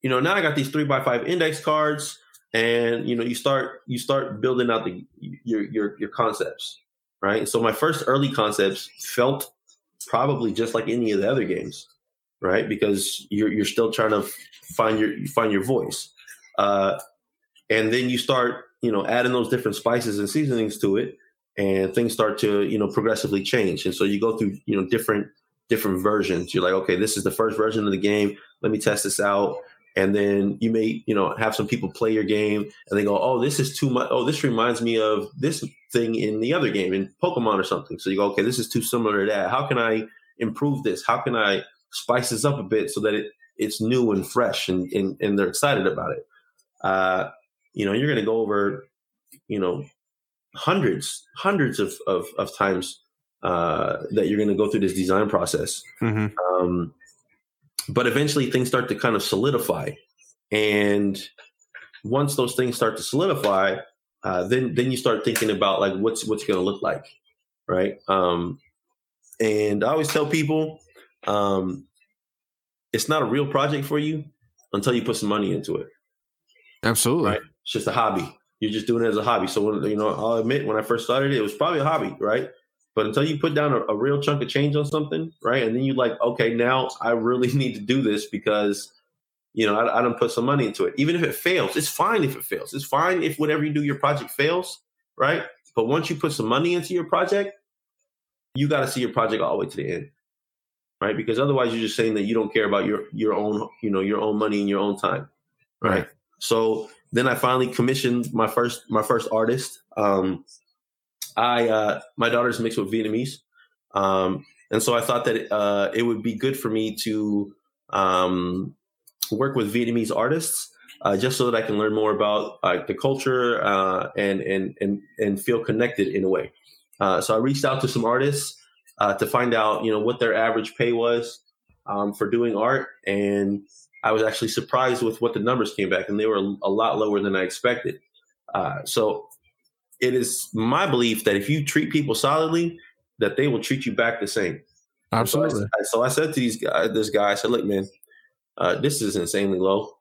you know, now I got these three by five index cards, and you know, you start you start building out the your your your concepts, right? So my first early concepts felt probably just like any of the other games, right? Because you're you're still trying to find your find your voice, uh, and then you start you know adding those different spices and seasonings to it, and things start to you know progressively change, and so you go through you know different different versions. You're like, okay, this is the first version of the game. Let me test this out. And then you may you know have some people play your game and they go oh this is too much. Oh this reminds me of this thing in the other game in pokemon or something. So you go okay this is too similar to that. How can i improve this? How can i spice this up a bit so that it it's new and fresh and and, and they're excited about it? Uh you know you're going to go over you know hundreds hundreds of of, of times uh that you're going to go through this design process. Mm-hmm. um but eventually things start to kind of solidify. And once those things start to solidify uh, then then you start thinking about like what's what's going to look like right? Um, and i always tell people um, it's not a real project for you until you put some money into it. Absolutely. Right it's just a hobby you're just doing it as a hobby so when, you know i'll admit when i first started it, it was probably a hobby right but until you put down a, a, real chunk of change on something, right? And then you like, okay, now I really [laughs] need to do this because, you know, I, I don't put some money into it. Even if it fails, it's fine if it fails. It's fine if whatever you do, your project fails, right? But once you put some money into your project, you got to see your project all the way to the end, right? Because otherwise, you're just saying that you don't care about your your own, you know, your own money and your own time, right? right. So then I finally commissioned my first my first artist. Um, I uh, my daughter's mixed with Vietnamese, um, and so I thought that uh, it would be good for me to um, work with Vietnamese artists, uh, just so that I can learn more about uh, the culture uh, and and and and feel connected in a way. Uh, so I reached out to some artists to find out, you know, what their average pay was um, for doing art, and I was actually surprised with what the numbers came back, and they were a lot lower than I expected. so it is my belief that if you treat people solidly, that they will treat you back the same. Absolutely. So I, so I said to these guys, this guy, I said, "Look, man, uh, this is insanely low.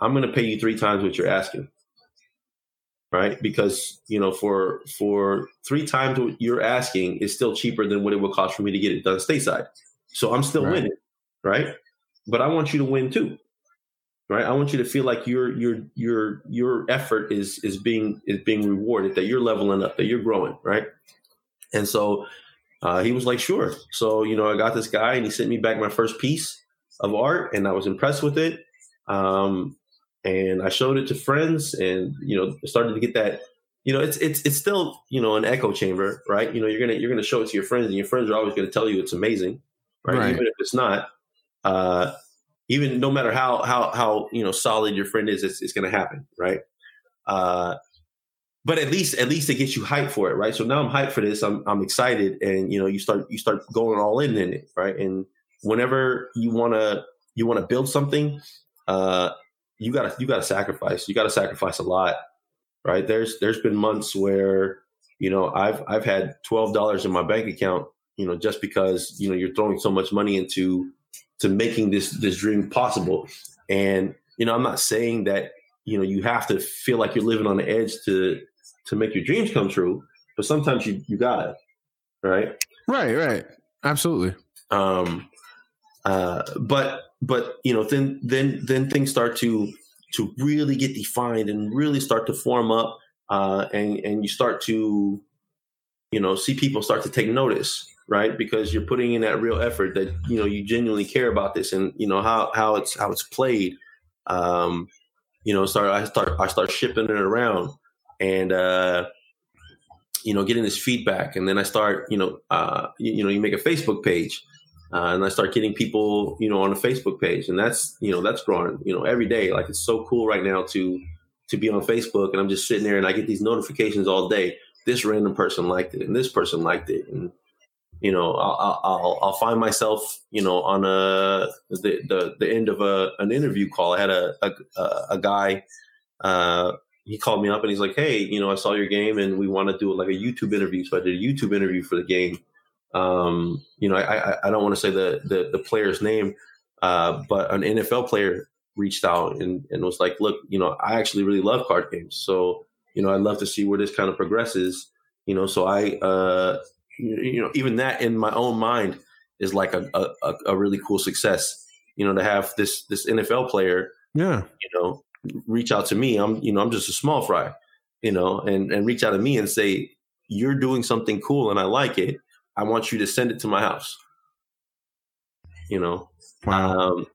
I'm going to pay you three times what you're asking, right? Because you know, for for three times what you're asking is still cheaper than what it would cost for me to get it done stateside. So I'm still right. winning, right? But I want you to win too right? I want you to feel like your your your your effort is is being is being rewarded, that you're leveling up, that you're growing, right? And so uh, he was like, sure. So you know, I got this guy, and he sent me back my first piece of art, and I was impressed with it. Um, and I showed it to friends, and you know, started to get that. You know, it's it's it's still you know an echo chamber, right? You know, you're gonna you're gonna show it to your friends, and your friends are always going to tell you it's amazing, right? right? Even if it's not. Uh, even no matter how how how you know solid your friend is, it's, it's going to happen, right? Uh, but at least at least it gets you hyped for it, right? So now I'm hyped for this. I'm I'm excited, and you know you start you start going all in in it, right? And whenever you want to you want to build something, uh, you gotta you gotta sacrifice. You gotta sacrifice a lot, right? There's there's been months where you know I've I've had twelve dollars in my bank account, you know, just because you know you're throwing so much money into to making this this dream possible. And you know, I'm not saying that you know you have to feel like you're living on the edge to to make your dreams come true, but sometimes you you got it, right? Right, right, absolutely. Um, uh, but but you know, then then then things start to to really get defined and really start to form up, uh, and and you start to you know see people start to take notice right because you're putting in that real effort that you know you genuinely care about this and you know how how it's how it's played um you know start i start i start shipping it around and uh you know getting this feedback and then i start you know uh you, you know you make a facebook page uh, and I start getting people, you know, on the Facebook page, and that's, you know, that's growing, you know, every day. Like it's so cool right now to to be on Facebook, and I'm just sitting there, and I get these notifications all day. This random person liked it, and this person liked it, and you know, I'll I'll, I'll find myself, you know, on a the the, the end of a an interview call. I had a a, a guy. Uh, he called me up and he's like, "Hey, you know, I saw your game and we want to do like a YouTube interview." So I did a YouTube interview for the game um, you know, I, I, I don't want to say the, the, the player's name, uh, but an NFL player reached out and, and was like, look, you know, I actually really love card games. So, you know, I'd love to see where this kind of progresses, you know, so I, uh, you know, even that in my own mind is like a, a, a really cool success, you know, to have this, this NFL player, yeah, you know, reach out to me. I'm, you know, I'm just a small fry, you know, and, and reach out to me and say, you're doing something cool and I like it I want you to send it to my house. You know, wow. Um,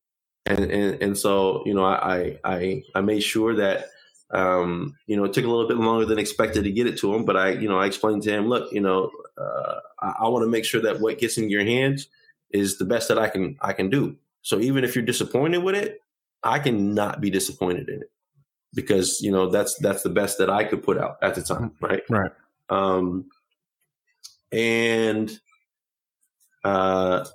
and, and and so you know, I I I made sure that um, you know it took a little bit longer than expected to get it to him, but I you know I explained to him, look, you know, uh, I, I want to make sure that what gets in your hands is the best that I can I can do. So even if you're disappointed with it, I can not be disappointed in it because you know that's that's the best that I could put out at the time, right? Right. Um, and uh,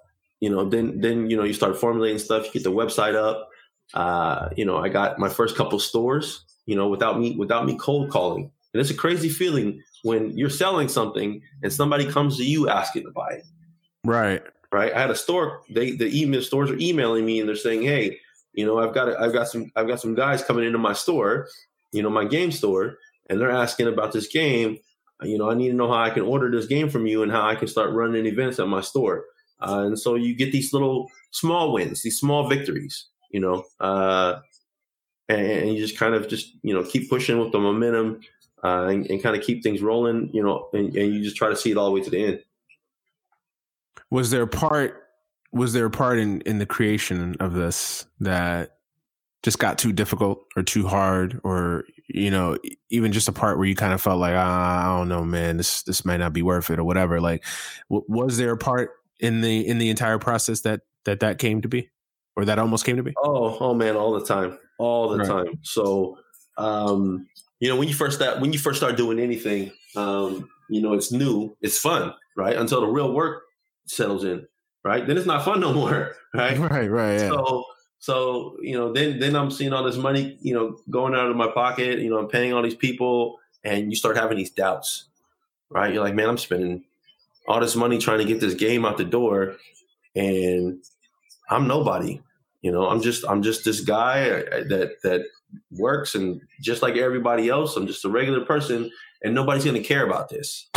you know, then then you know you start formulating stuff. You get the website up. Uh, you know, I got my first couple stores. You know, without me without me cold calling, and it's a crazy feeling when you're selling something and somebody comes to you asking to buy it. Right. Right. I had a store. They the email stores are emailing me and they're saying, "Hey, you know, I've got a, I've got some I've got some guys coming into my store, you know, my game store, and they're asking about this game you know, I need to know how I can order this game from you and how I can start running events at my store. Uh, and so you get these little small wins, these small victories, you know, uh, and, and, you just kind of just, you know, keep pushing with the momentum uh, and, and, kind of keep things rolling, you know, and, and you just try to see it all the way to the end. Was there a part, was there a part in, in the creation of this that just got too difficult or too hard or you know even just a part where you kind of felt like ah, i don't know man this this might not be worth it or whatever? Like w- was there a part in the in the entire process that that that came to be or that almost came to be? Oh oh man all the time all the right. time so um you know when you first start when you first start doing anything um you know it's new it's fun right until the real work settles in right then it's not fun no [laughs] more right right right yeah. so so, you know, then then I'm seeing all this money, you know, going out of my pocket, you know, I'm paying all these people and you start having these doubts. Right? You're like, man, I'm spending all this money trying to get this game out the door and I'm nobody. You know, I'm just I'm just this guy uh, that that works and just like everybody else, I'm just a regular person and nobody's going to care about this.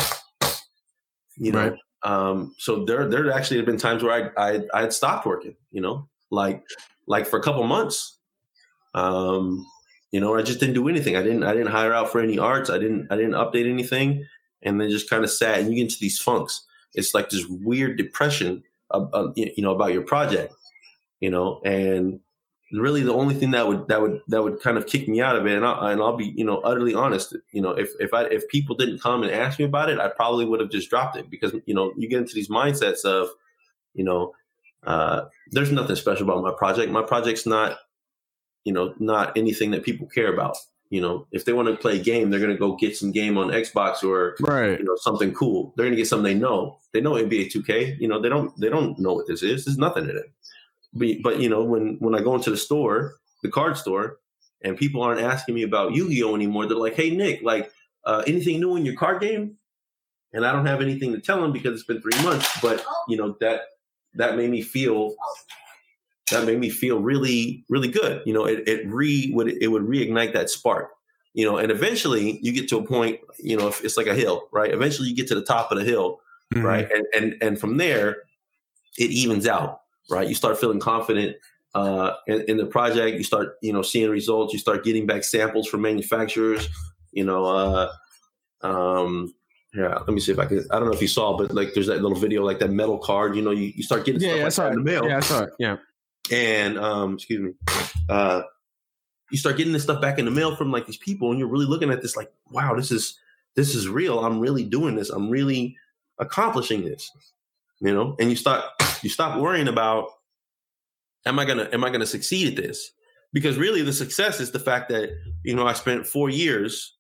You know, right. um, so there there actually have been times where I I I had stopped working. You know, like like for a couple months. Um, you know, I just didn't do anything. I didn't I didn't hire out for any arts. I didn't I didn't update anything, and then just kind of sat. And you get into these funks. It's like this weird depression, of, you know, about your project. You know, and really the only thing that would that would that would kind of kick me out of it and I'll, and I'll be you know utterly honest you know if if I if people didn't come and ask me about it I probably would have just dropped it because you know you get into these mindsets of you know uh, there's nothing special about my project. My project's not, you know, not anything that people care about. You know, if they want to play a game, they're going to go get some game on Xbox or right. you know something cool. They're going to get something they know. They know NBA 2K. You know, they don't they don't know what this is. There's nothing in it. But, but you know, when when I go into the store, the card store, and people aren't asking me about Yu-Gi-Oh anymore, they're like, "Hey Nick, like uh, anything new in your card game?" And I don't have anything to tell them because it's been three months. But you know that that made me feel that made me feel really really good you know it, it re would it would reignite that spark you know and eventually you get to a point you know it's like a hill right eventually you get to the top of the hill mm-hmm. right and and and from there it evens out right you start feeling confident uh, in, in, the project you start you know seeing results you start getting back samples from manufacturers you know uh, um, yeah, let me see if I can. I don't know if you saw, but like, there's that little video, like that metal card. You know, you, you start getting yeah, stuff yeah, like in the mail. Yeah, I saw it. Yeah, and um, excuse me, uh, you start getting this stuff back in the mail from like these people, and you're really looking at this like, wow, this is this is real. I'm really doing this. I'm really accomplishing this. You know, and you start you stop worrying about am I gonna am I gonna succeed at this? Because really, the success is the fact that you know I spent four years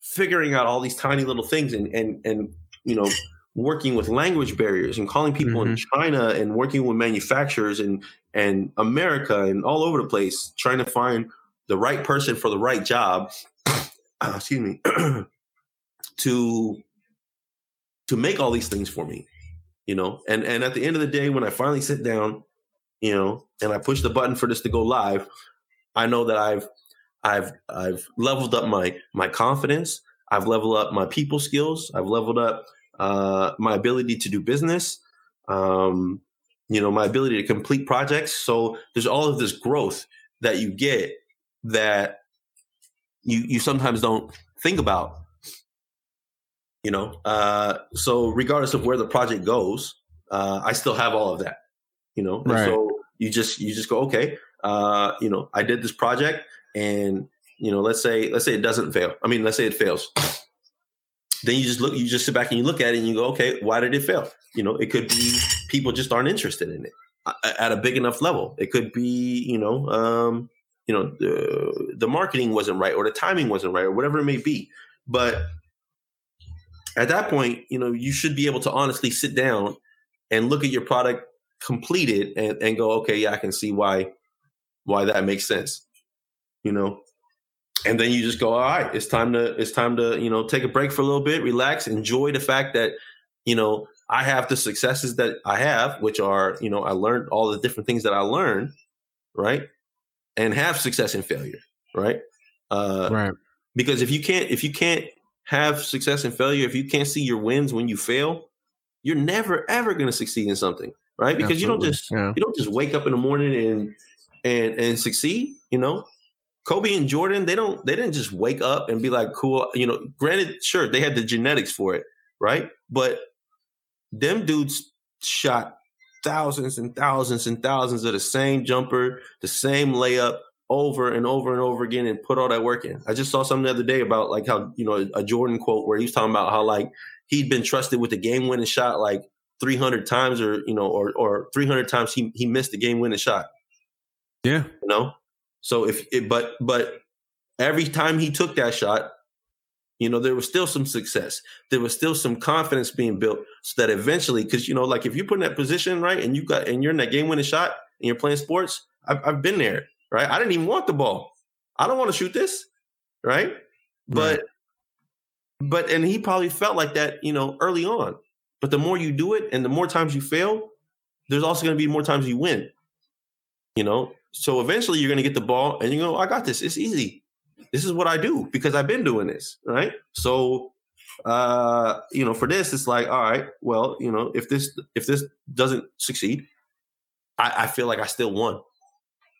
figuring out all these tiny little things and and and you know working with language barriers and calling people mm-hmm. in China and working with manufacturers and and America and all over the place trying to find the right person for the right job uh, [clears throat] excuse me [clears throat] to to make all these things for me you know and and at the end of the day when I finally sit down you know and I push the button for this to go live I know that I've I've I've leveled up my my confidence. I've leveled up my people skills. I've leveled up uh, my ability to do business. Um, you know, my ability to complete projects. So there's all of this growth that you get that you you sometimes don't think about. You know, uh, so regardless of where the project goes, uh, I still have all of that. You know, right. so you just you just go okay. Uh, you know, I did this project and you know, let's say let's say it doesn't fail. I mean, let's say it fails. Then you just look, you just sit back and you look at it and you go, okay, why did it fail? You know, it could be people just aren't interested in it at a big enough level. It could be, you know, um, you know, the the marketing wasn't right or the timing wasn't right or whatever it may be. But at that point, you know, you should be able to honestly sit down and look at your product completed and, and go, okay, yeah, I can see why why that makes sense you know? And then you just go all right it's time to it's time to you know take a break for a little bit relax enjoy the fact that you know i have the successes that i have which are you know i learned all the different things that i learned right? And have success and failure right? Uh right. because if you can't if you can't have success and failure if you can't see your wins when you fail you're never ever going to succeed in something right because Absolutely. you don't just yeah. you don't just wake up in the morning and and and succeed you know Kobe and Jordan, they don't they didn't just wake up and be like, cool, you know, granted, sure, they had the genetics for it, right? But them dudes shot thousands and thousands and thousands of the same jumper, the same layup over and over and over again and put all that work in. I just saw something the other day about like how, you know, a Jordan quote where he was talking about how like he'd been trusted with the game winning shot like 300 times or, you know, or, or 300 times he, he missed the game winning shot. Yeah. You know, so if it, but but every time he took that shot, you know, there was still some success. There was still some confidence being built so that eventually, because you know, like if you put in that position, right, and you got and you're in that game winning shot and you're playing sports, I've, I've been there, right? I didn't even want the ball. I don't want to shoot this, right? But but and he probably felt like that, you know, early on. But the more you do it and the more times you fail, there's also going to be more times you win. You know, so eventually you're going to get the ball and you go, I got this. It's easy. This is what I do because I've been doing this. Right. So, uh, you know, for this, it's like, all right, well, you know, if this, if this doesn't succeed, I, I feel like I still won.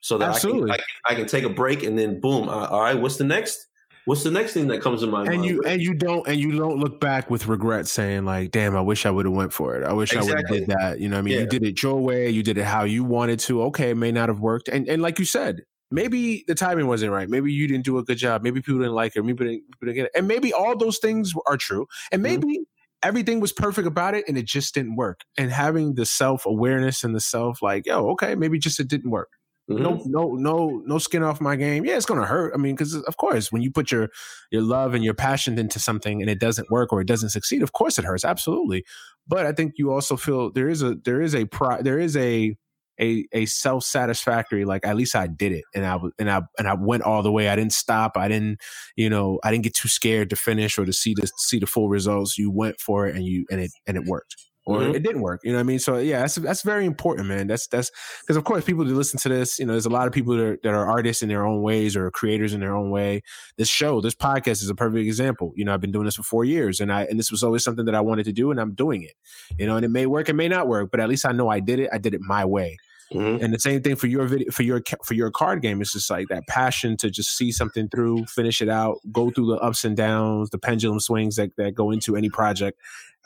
So that Absolutely. I can, I, I, can take a break and then boom. Uh, all right. What's the next? what's the next thing that comes to my and mind? you and you don't and you don't look back with regret saying like damn i wish i would have went for it i wish exactly. i would have did that you know i mean yeah. you did it your way you did it how you wanted to okay it may not have worked and and like you said maybe the timing wasn't right maybe you didn't do a good job maybe people didn't like it maybe people didn't, get it and maybe all those things are true and mm-hmm. maybe mm-hmm. everything was perfect about it and it just didn't work and having the self-awareness and the self like yo okay maybe just it didn't work Mm-hmm. No, no, no, no skin off my game. Yeah, it's gonna hurt. I mean, because of course, when you put your your love and your passion into something and it doesn't work or it doesn't succeed, of course it hurts. Absolutely. But I think you also feel there is a there is a pri- there is a a a self satisfactory like at least I did it and I and I and I went all the way. I didn't stop. I didn't you know I didn't get too scared to finish or to see the see the full results. You went for it and you and it and it worked or mm-hmm. it didn't work. You know what I mean? So yeah, that's that's very important, man. That's that's because of course people that listen to this, you know, there's a lot of people that are, that are artists in their own ways or creators in their own way. This show, this podcast is a perfect example. You know, I've been doing this for four years, and I and this was always something that I wanted to do, and I'm doing it. You know, and it may work, it may not work, but at least I know I did it. I did it my way. Mm-hmm. And the same thing for your video, for your for your card game. It's just like that passion to just see something through, finish it out, go through the ups and downs, the pendulum swings that that go into any project.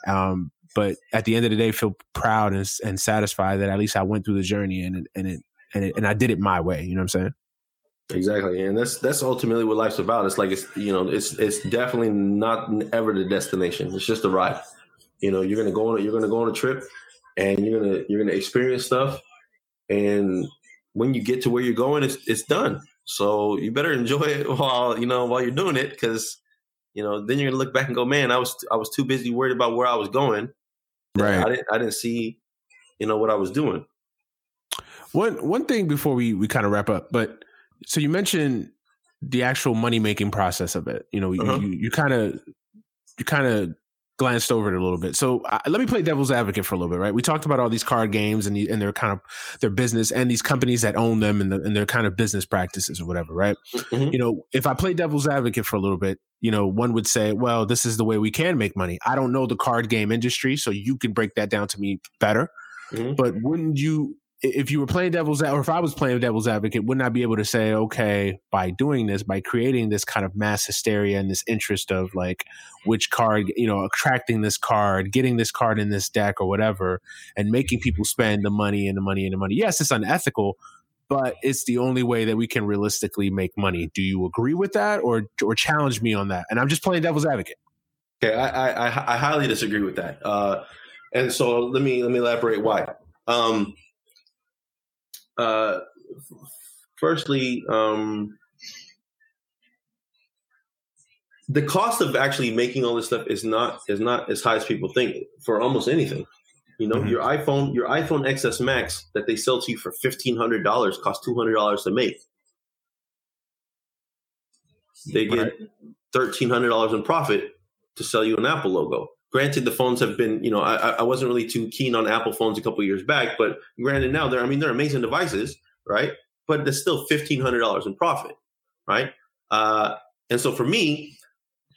Um, but at the end of the day, feel proud and, and satisfied that at least I went through the journey and and it and it, and I did it my way. You know what I'm saying? Exactly, and that's that's ultimately what life's about. It's like it's you know it's it's definitely not ever the destination. It's just a ride. You know, you're gonna go on you're gonna go on a trip, and you're gonna you're gonna experience stuff, and when you get to where you're going, it's it's done. So you better enjoy it [laughs] while you know while you're doing it, because you know then you're gonna look back and go, man, I was I was too busy worried about where I was going Right. I didn't I didn't see, you know, what I was doing. One one thing before we we kind of wrap up, but so you mentioned the actual money making process of it. You know, uh-huh. you kind of you kind of glanced over it a little bit. So uh, let me play devil's advocate for a little bit, right? We talked about all these card games and the, and their kind of their business and these companies that own them and, the, and their kind of business practices or whatever, right? Mm-hmm. You know, if I play devil's advocate for a little bit, you know, one would say, well, this is the way we can make money. I don't know the card game industry, so you can break that down to me better. Mm-hmm. But wouldn't you if you were playing devil's or if I was playing devil's advocate, wouldn't I be able to say, okay, by doing this, by creating this kind of mass hysteria and this interest of like which card, you know, attracting this card, getting this card in this deck or whatever, and making people spend the money and the money and the money. Yes, it's unethical, but it's the only way that we can realistically make money. Do you agree with that or or challenge me on that? And I'm just playing devil's advocate. Okay, I I, I highly disagree with that. Uh, and so let me let me elaborate why. Um, uh, firstly, um, the cost of actually making all this stuff is not is not as high as people think for almost anything. You know, mm-hmm. your iPhone, your iPhone XS Max that they sell to you for fifteen hundred dollars costs two hundred dollars to make. They get thirteen hundred dollars in profit to sell you an Apple logo. Granted, the phones have been, you know, I, I wasn't really too keen on Apple phones a couple years back, but granted, now they're, I mean, they're amazing devices, right? But there's still fifteen hundred dollars in profit, right? Uh, and so for me,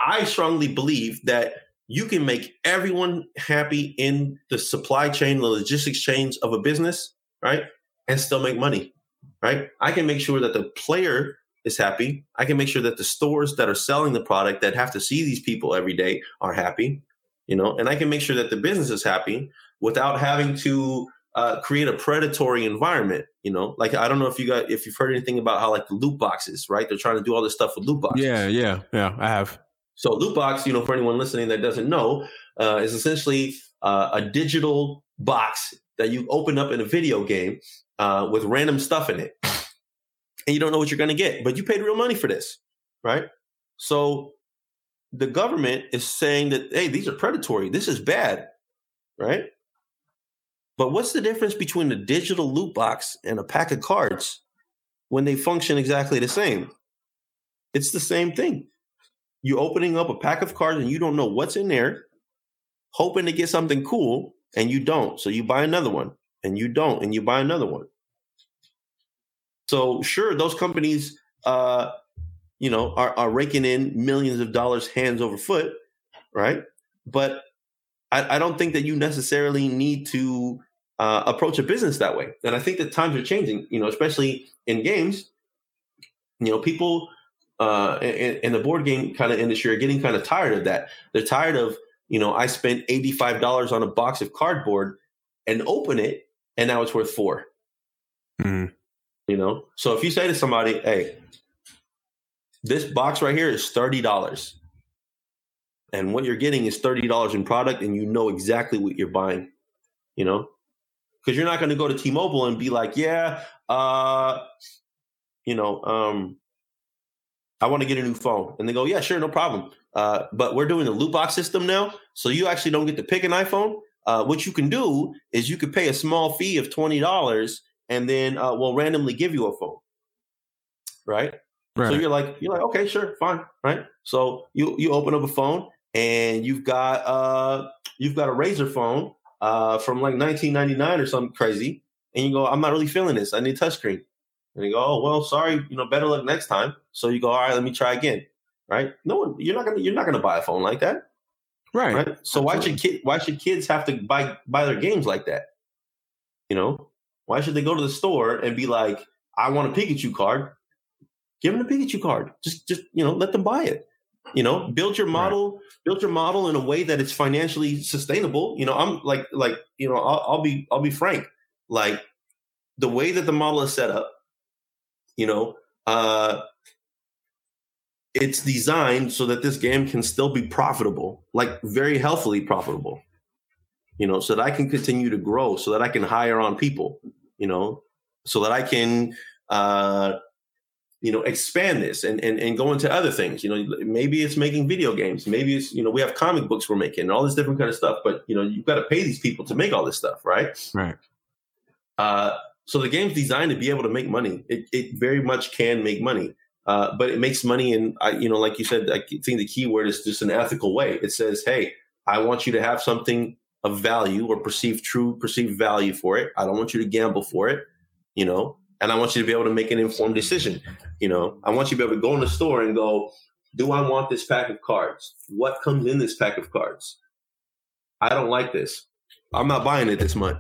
I strongly believe that you can make everyone happy in the supply chain, the logistics chains of a business, right? And still make money, right? I can make sure that the player is happy. I can make sure that the stores that are selling the product that have to see these people every day are happy you know, and I can make sure that the business is happy without having to uh, create a predatory environment. You know, like I don't know if you got if you've heard anything about how like the loot boxes, right? They're trying to do all this stuff with loot boxes. Yeah, yeah, yeah. I have. So loot box, you know, for anyone listening that doesn't know, uh, is essentially uh, a digital box that you open up in a video game uh, with random stuff in it, and you don't know what you're going to get, but you paid real money for this, right? So the government is saying that, hey, these are predatory. This is bad, right? But what's the difference between a digital loot box and a pack of cards when they function exactly the same? It's the same thing. You're opening up a pack of cards and you don't know what's in there, hoping to get something cool, and you don't. So you buy another one, and you don't, and you buy another one. So sure, those companies uh, you know, are, are raking in millions of dollars hands over foot, right? But I, I don't think that you necessarily need to uh, approach a business that way. And I think that times are changing, you know, especially in games. You know, people uh, in, in the board game kind of industry are getting kind of tired of that. They're tired of, you know, I spent $85 on a box of cardboard and open it, and now it's worth four. Mm. You know, so if you say to somebody, hey, this box right here is $30. And what you're getting is $30 in product and you know exactly what you're buying, you know? because you're not going to go to T-Mobile and be like, yeah, uh, you know, um, I want to get a new phone, and they go, yeah, sure, no problem. Uh, but we're doing the loot box system now, so you actually don't get to pick an iPhone. Uh, what you can do is you could pay a small fee of twenty dollars, and then uh, we'll randomly give you a phone. Right? Right? So you're like, you're like, okay, sure, fine, right? So you you open up a phone, and you've got uh you've got a razor phone uh from like 1999 or something crazy, and you go, I'm not really feeling this. I need touchscreen. And you go, oh well, sorry, you know, better luck next time. So you go, all right, let me try again. Right? No one, you're not gonna you're not gonna buy a phone like that. Right. right? So Absolutely. why should kid why should kids have to buy buy their games like that? You know, why should they go to the store and be like, I want a Pikachu card? Give them a Pikachu card. Just just you know, let them buy it. You know, build your model, right. build your model in a way that it's financially sustainable. You know, I'm like like you know, I'll, I'll be I'll be frank. Like the way that the model is set up, you know, uh, it's designed so that this game can still be profitable, like very healthily profitable. You know, so that I can continue to grow, so that I can hire on people. You know, so that I can, uh, you know, expand this and, and and go into other things. You know, maybe it's making video games. Maybe it's you know we have comic books we're making and all this different kind of stuff. But you know, you've got to pay these people to make all this stuff, right? Right. Uh, so the game's designed to be able to make money. It, it very much can make money, uh, but it makes money in, I, you know, like you said, I think the key word is just an ethical way. It says, hey, I want you to have something of value or perceived true perceived value for it. I don't want you to gamble for it, you know, and I want you to be able to make an informed decision. You know, I want you to be able to go in the store and go, do I want this pack of cards? What comes in this pack of cards? I don't like this. I'm not buying it this month.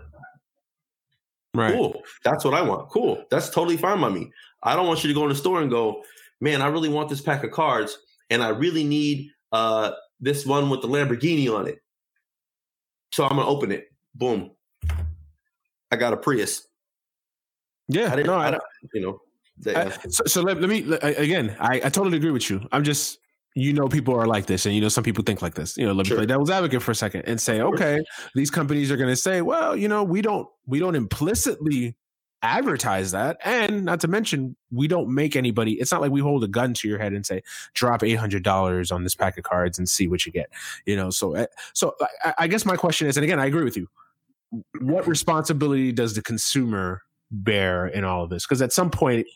Right. Cool. That's what I want. Cool. That's totally fine by me. I don't want you to go in the store and go, man, I really want this pack of cards and I really need uh, this one with the Lamborghini on it. So I'm gonna open it. Boom. I got a Prius. Yeah, I didn't, no, I, I you know. I, so, so let, let, me again. I, I totally agree with you. I'm just you know people are like this and you know some people think like this you know let me sure. play devil's advocate for a second and say okay these companies are going to say well you know we don't we don't implicitly advertise that and not to mention we don't make anybody it's not like we hold a gun to your head and say drop $800 on this pack of cards and see what you get you know so eh, so I, I guess my question is and again i agree with you what responsibility does the consumer bear in all of this because at some point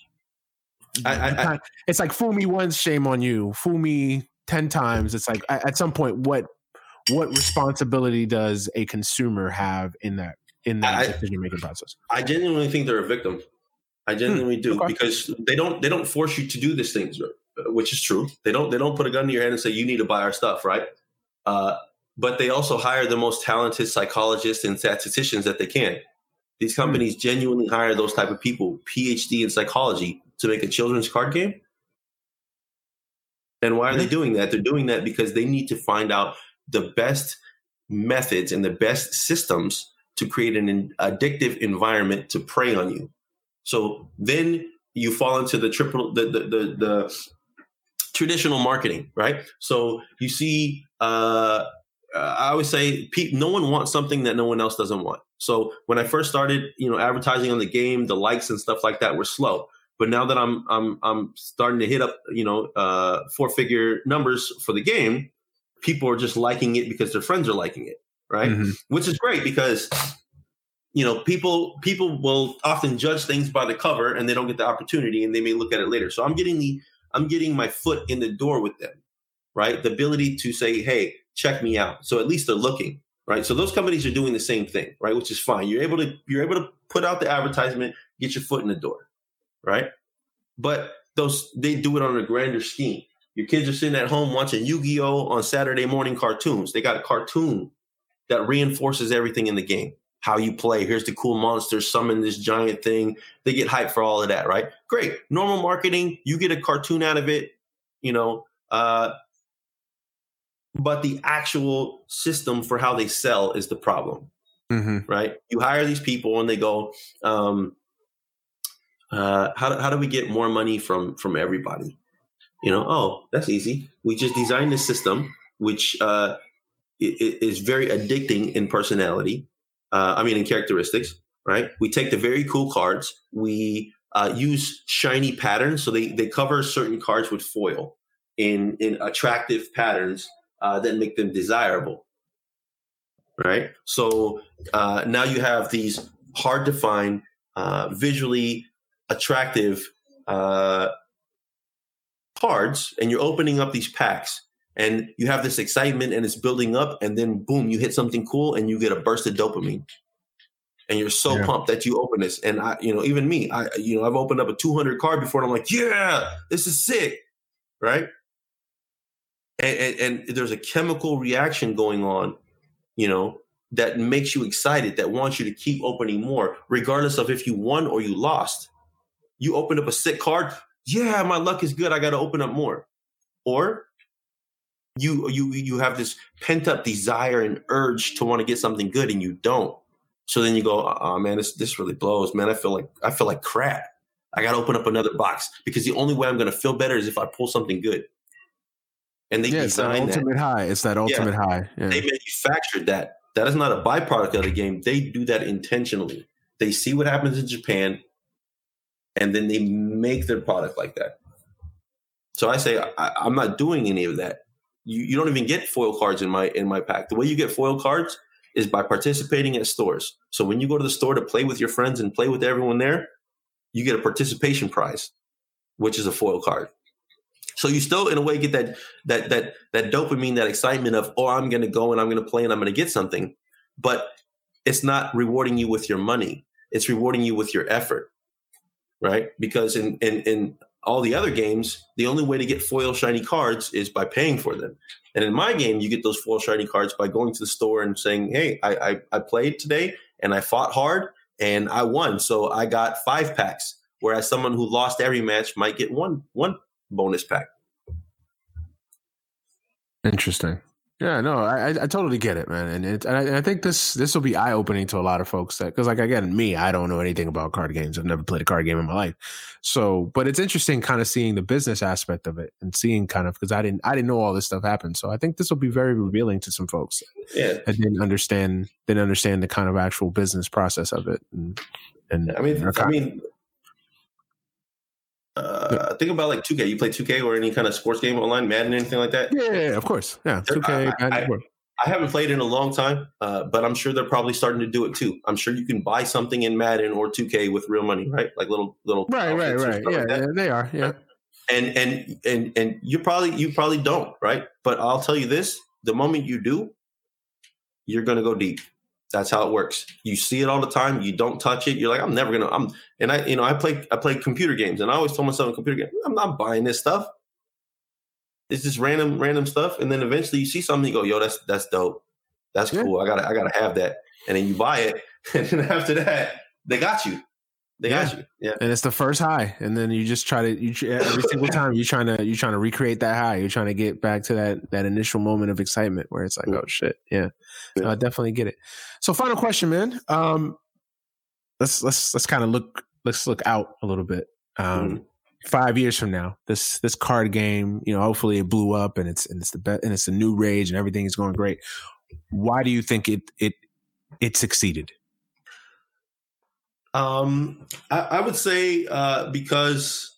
I, I, I, it's like fool me once, shame on you. Fool me ten times. It's like at some point, what what responsibility does a consumer have in that in that decision making process? I genuinely think they're a victim. I hmm, genuinely hmm, do okay. because they don't they don't force you to do these things, which is true. They don't they don't put a gun to your head and say you need to buy our stuff, right? Uh, but they also hire the most talented psychologists and statisticians that they can. These hmm. companies hmm. genuinely hire those type of people, PhD in psychology, to make a children's card game. And why are they doing that? They're doing that because they need to find out the best methods and the best systems to create an addictive environment to prey on you. So then you fall into the triple the the the, the traditional marketing, right? So you see, uh, I always say, no one wants something that no one else doesn't want. So when I first started, you know, advertising on the game, the likes and stuff like that were slow. But now that I'm I'm I'm starting to hit up you know uh, four figure numbers for the game, people are just liking it because their friends are liking it, right? Mm-hmm. Which is great because you know people people will often judge things by the cover and they don't get the opportunity and they may look at it later. So I'm getting the I'm getting my foot in the door with them, right? The ability to say, hey, check me out. So at least they're looking, right? So those companies are doing the same thing, right? Which is fine. You're able to you're able to put out the advertisement, get your foot in the door right? But those they do it on a grander scheme. Your kids are sitting at home watching Yu-Gi-Oh on Saturday morning cartoons. They got a cartoon that reinforces everything in the game. How you play. Here's the cool monster. Summon this giant thing. They get hyped for all of that, right? Great. Normal marketing. You get a cartoon out of it. You know, uh, but the actual system for how they sell is the problem, mm-hmm. right? You hire these people and they go, um, uh, how, do, how do we get more money from from everybody you know oh that's easy we just designed this system which uh, is very addicting in personality uh, i mean in characteristics right? We take the very cool cards. We uh, use shiny patterns, so they they cover certain cards with foil in in attractive patterns uh, that make them desirable, right? So uh, now you have these hard to find, uh, visually attractive uh, cards, and you're opening up these packs. And you have this excitement and it's building up, and then boom, you hit something cool and you get a burst of dopamine and you're so yeah. pumped that you open this. And I, you know, even me, I, you know, I've opened up a 200 card before, and I'm like, yeah, this is sick, right? And, and, and there's a chemical reaction going on, you know, that makes you excited, that wants you to keep opening more, regardless of if you won or you lost. You opened up a sick card, yeah, my luck is good. I got to open up more, or you you you have this pent up desire and urge to want to get something good, and you don't so then you go, oh man, this this really blows, man. I feel like I feel like crap. I got to open up another box because the only way I'm going to feel better is if I pull something good. And they yeah, it's that ultimate that. high. It's that ultimate yeah. high. Yeah. They manufactured that. That is not a byproduct of the game. They do that intentionally. They see what happens in Japan, and then they make their product like that. So I say I, I'm not doing any of that. You, you don't even get foil cards in my in my pack. The way you get foil cards is by participating at stores. So when you go to the store to play with your friends and play with everyone there, you get a participation prize, which is a foil card. So you still, in a way, get that that that that dopamine, that excitement of oh, I'm going to go and I'm going to play and I'm going to get something, but it's not rewarding you with your money. It's rewarding you with your effort, right? Because in in in all the other games, the only way to get foil shiny cards is by paying for them. And in my game, you get those foil shiny cards by going to the store and saying, "Hey, I, I, I played today and I fought hard and I won, so I got five packs." Whereas someone who lost every match might get one one bonus pack. Interesting. Yeah, no, I I totally get it, man, and it, and I, and I think this this will be eye opening to a lot of folks that because like again, me, I don't know anything about card games. I've never played a card game in my life, so but it's interesting kind of seeing the business aspect of it and seeing kind of because I didn't I didn't know all this stuff happened. So I think this will be very revealing to some folks yeah. that didn't understand didn't understand the kind of actual business process of it. And, and I mean, I mean, uh, think about like 2K. You play 2K or any kind of sports game online, Madden, anything like that? Yeah, yeah of course. Yeah, 2K. I, I, I, haven't played in a long time, uh, but I'm sure they're probably starting to do it too. I'm sure you can buy something in Madden or 2K with real money, right? Like little little. Right, right, right. Yeah, like they are. Yeah. And and and and you probably you probably don't, right? But I'll tell you this: the moment you do, you're going to go deep. That's how it works. You see it all the time. You don't touch it. You're like, I'm never gonna. I'm and I, you know, I play I play computer games, and I always told myself in computer game, I'm not buying this stuff. It's just random random stuff, and then eventually you see something, you go, yo, that's that's dope. That's yeah. cool. I gotta I gotta have that, and then you buy it, [laughs] and then after that, they got you. They yeah. got you. Yeah. And it's the first high. And then you just try to you every single time you're trying to you're trying to recreate that high. You're trying to get back to that that initial moment of excitement where it's like, oh shit. Yeah. yeah. I definitely get it. So final question, man. Um let's let's let's kind of look let's look out a little bit. Um mm. five years from now, this this card game, you know, hopefully it blew up and it's and it's the best and it's a new rage and everything is going great. Why do you think it it it succeeded? Um, I, I would say uh, because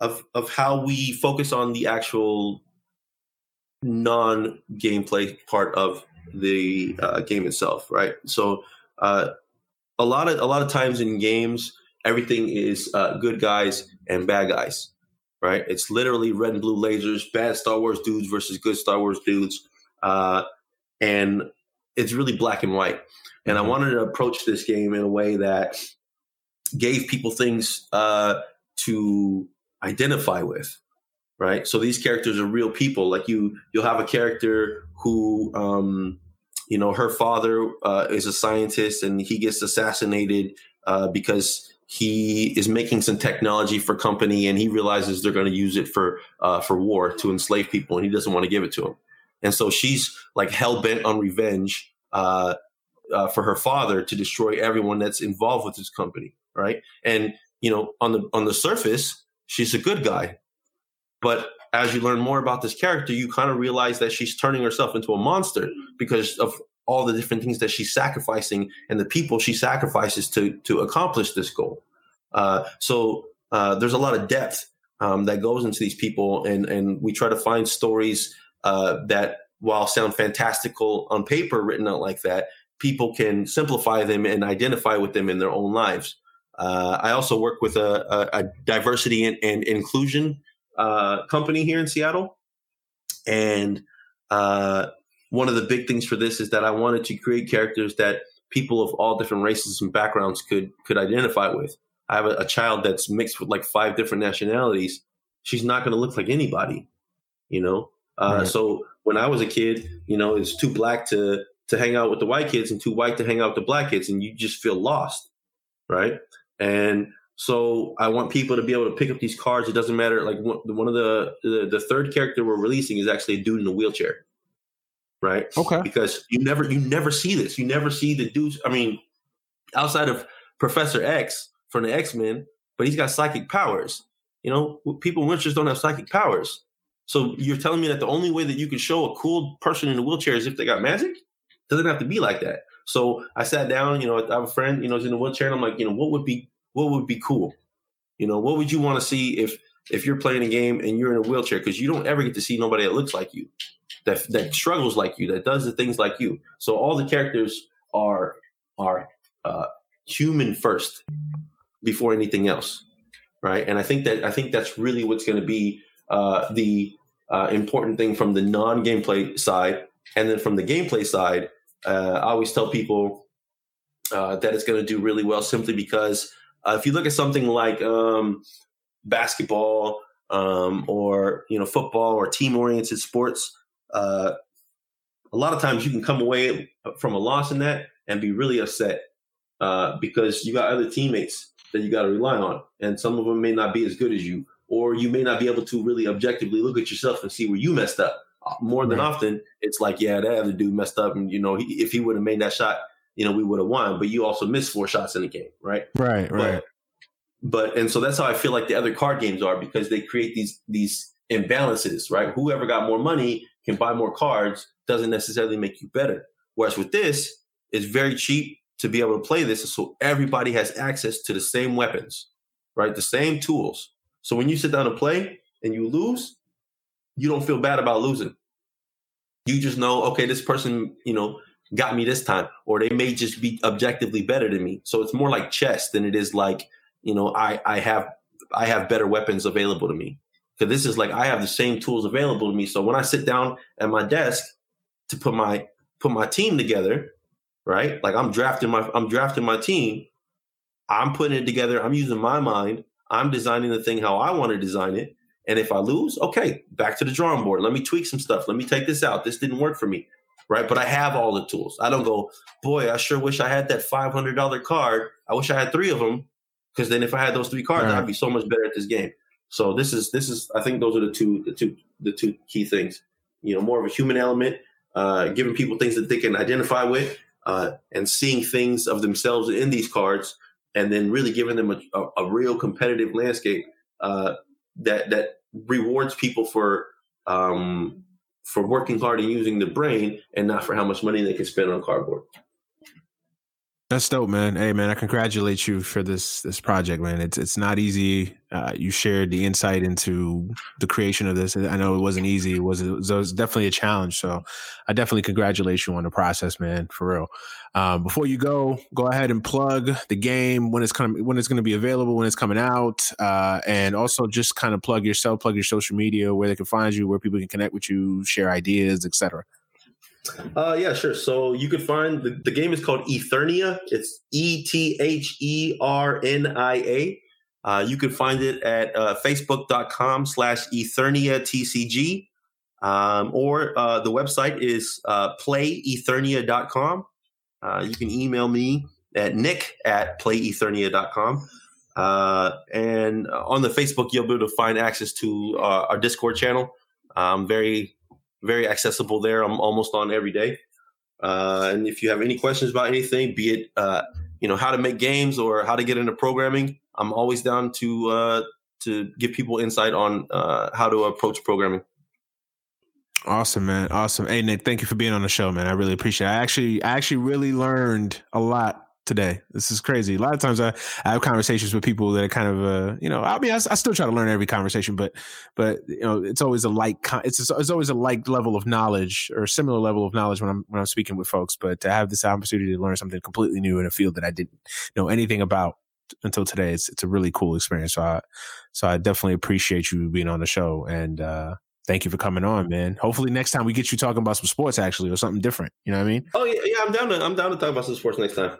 of of how we focus on the actual non gameplay part of the uh, game itself, right? So uh, a lot of a lot of times in games, everything is uh, good guys and bad guys, right? It's literally red and blue lasers, bad Star Wars dudes versus good Star Wars dudes, uh, and it's really black and white. And I mm-hmm. wanted to approach this game in a way that gave people things uh, to identify with right? So these characters are real people. Like you you'll have a character who um, you know her father uh, is a scientist and he gets assassinated uh, because he is making some technology for company and he realizes they're going to use it for uh, for war to enslave people and he doesn't want to give it to him and so she's like hell bent on revenge uh, uh, for her father to destroy everyone that's involved with this company right? And you know, on the on the surface, she's a good guy, but as you learn more about this character, you kind of realize that she's turning herself into a monster because of all the different things that she's sacrificing and the people she sacrifices to to accomplish this goal. Uh, so uh, there's a lot of depth um, that goes into these people, and and we try to find stories uh, that, while sound fantastical on paper, written out like that, people can simplify them and identify with them in their own lives. Uh, I also work with a, a, a diversity and, and inclusion uh, company here in Seattle, and uh, one of the big things for this is that I wanted to create characters that people of all different races and backgrounds could could identify with. I have a, a child that's mixed with like five different nationalities. She's not going to look like anybody, you know. Uh, right. So when I was a kid, you know, it's too black to to hang out with the white kids and too white to hang out with the black kids, and you just feel lost, right? And so I want people to be able to pick up these cards. It doesn't matter. Like one, of the, the the third character we're releasing is actually a dude in a wheelchair, right? Okay. Because you never you never see this. You never see the dudes. I mean, outside of Professor X, from the X Men, but he's got psychic powers. You know, people in wheelchairs don't have psychic powers. So you're telling me that the only way that you can show a cool person in a wheelchair is if they got magic? Doesn't have to be like that. So I sat down, you know, I have a friend, you know, in a wheelchair, and I'm like, you know, what would be what would be cool? You know, what would you want to see if if you're playing a game and you're in a wheelchair? Because you don't ever get to see nobody that looks like you, that that struggles like you, that does the things like you. So all the characters are are uh, human first before anything else, right? And I think that I think that's really what's going to be uh, the uh, important thing from the non-gameplay side, and then from the gameplay side, uh, I always tell people uh, that it's going to do really well simply because uh, if you look at something like um, basketball um, or you know football or team-oriented sports. Uh, a lot of times you can come away from a loss in that and be really upset because you got other teammates that you got to rely on. And some of them may not be as good as you, or you may not be able to really objectively look at yourself and see where you messed up. More than right. often, it's like, yeah, that other dude messed up. And, you know, he, if he would have made that shot, you know, we would have won. But you also missed four shots in the game, right? Right, right. But, but and so that's how I feel like the other card games are because they create these these imbalances, right? Whoever got more money can buy more cards doesn't necessarily make you better. Whereas with this, it's very cheap to be able to play this so everybody has access to the same weapons, right? The same tools. So when you sit down to play and you lose, you don't feel bad about losing. You just know, okay, this person, you know, got me this time, or they may just be objectively better than me. So it's more like chess than it is like, you know, I I have I have better weapons available to me. Because this is like I have the same tools available to me. So when I sit down at my desk to put my put my team together, right? Like I'm drafting my I'm drafting my team. I'm putting it together. I'm using my mind. I'm designing the thing how I want to design it. And if I lose, okay, back to the drawing board. Let me tweak some stuff. Let me take this out. This didn't work for me. Right. But I have all the tools. I don't go, boy, I sure wish I had that $500 card. I wish I had three of them. Because then if I had those three cards, right. I'd be so much better at this game. So this is, this is, I think those are the two, the two, the two key things. You know, more of a human element, uh, giving people things that they can identify with uh, and seeing things of themselves in these cards, and then really giving them a, a, a real competitive landscape uh, that that rewards people for um, for working hard and using the brain, and not for how much money they can spend on cardboard. That's dope, man. Hey, man, I congratulate you for this this project, man. It's it's not easy. Uh, you shared the insight into the creation of this. I know it wasn't easy. It was, it was definitely a challenge. So, I definitely congratulate you on the process, man. For real. Um, before you go, go ahead and plug the game when it's coming, when it's going to be available, when it's coming out, uh, and also just kind of plug yourself, plug your social media, where they can find you, where people can connect with you, share ideas, etc. Uh, yeah, sure. So you could find the, the game is called Ethernia. It's E T H E R N I A. Uh, you can find it at uh, facebook.com slash Ethernia TCG. Um, or uh, the website is uh, playethernia.com. Uh, you can email me at nick at playethernia.com. Uh, and on the Facebook, you'll be able to find access to uh, our Discord channel. I'm very very accessible there. I'm almost on every day. Uh, and if you have any questions about anything, be it uh, you know how to make games or how to get into programming, I'm always down to uh, to give people insight on uh, how to approach programming. Awesome, man. Awesome. Hey, Nick, thank you for being on the show, man. I really appreciate it. I actually, I actually really learned a lot today. This is crazy. A lot of times I, I have conversations with people that are kind of, uh, you know, I mean, I, I, still try to learn every conversation, but, but you know, it's always a like, it's it's always a like level of knowledge or similar level of knowledge when I'm when I'm speaking with folks. But to have this opportunity to learn something completely new in a field that I didn't know anything about until today, it's it's a really cool experience. So I, so I definitely appreciate you being on the show and. uh thank you for coming on, man. Hopefully next time we get you talking about some sports actually or something different. You know what I mean? Oh yeah, yeah. I'm down to I'm down to talk about some sports next time.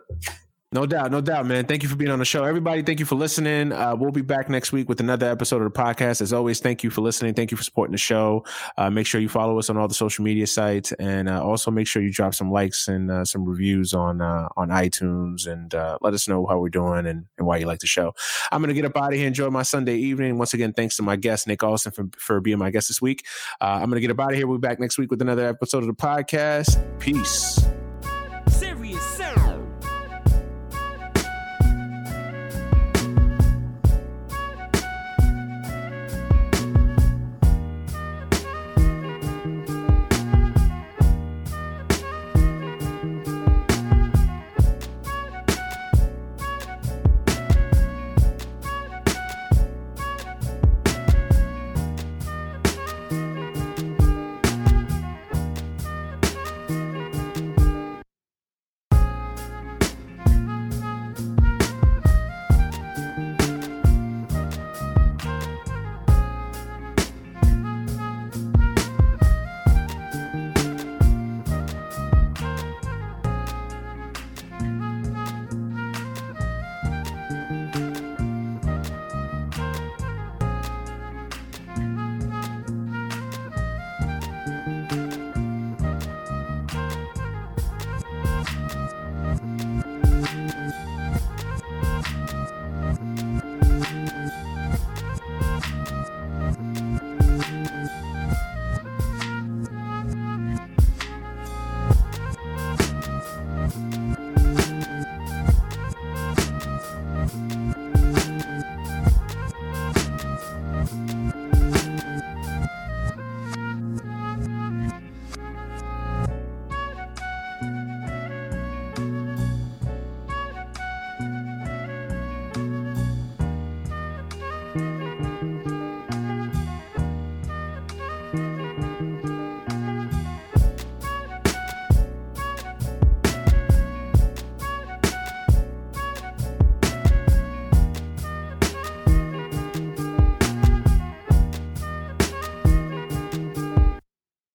No doubt, no doubt, man. Thank you for being on the show. Everybody, thank you for listening. Uh, we'll be back next week with another episode of the podcast. As always, thank you for listening. Thank you for supporting the show. Uh, make sure you follow us on all the social media sites, and uh, also make sure you drop some likes and uh, some reviews on uh, on iTunes, and uh, let us know how we're doing and, and why you like the show. I'm gonna get up out of here. Enjoy my Sunday evening. Once again, thanks to my guest Nick Alston for, for being my guest this week. I'm gonna get up out of here. We'll be back next week with another episode of the podcast. Peace.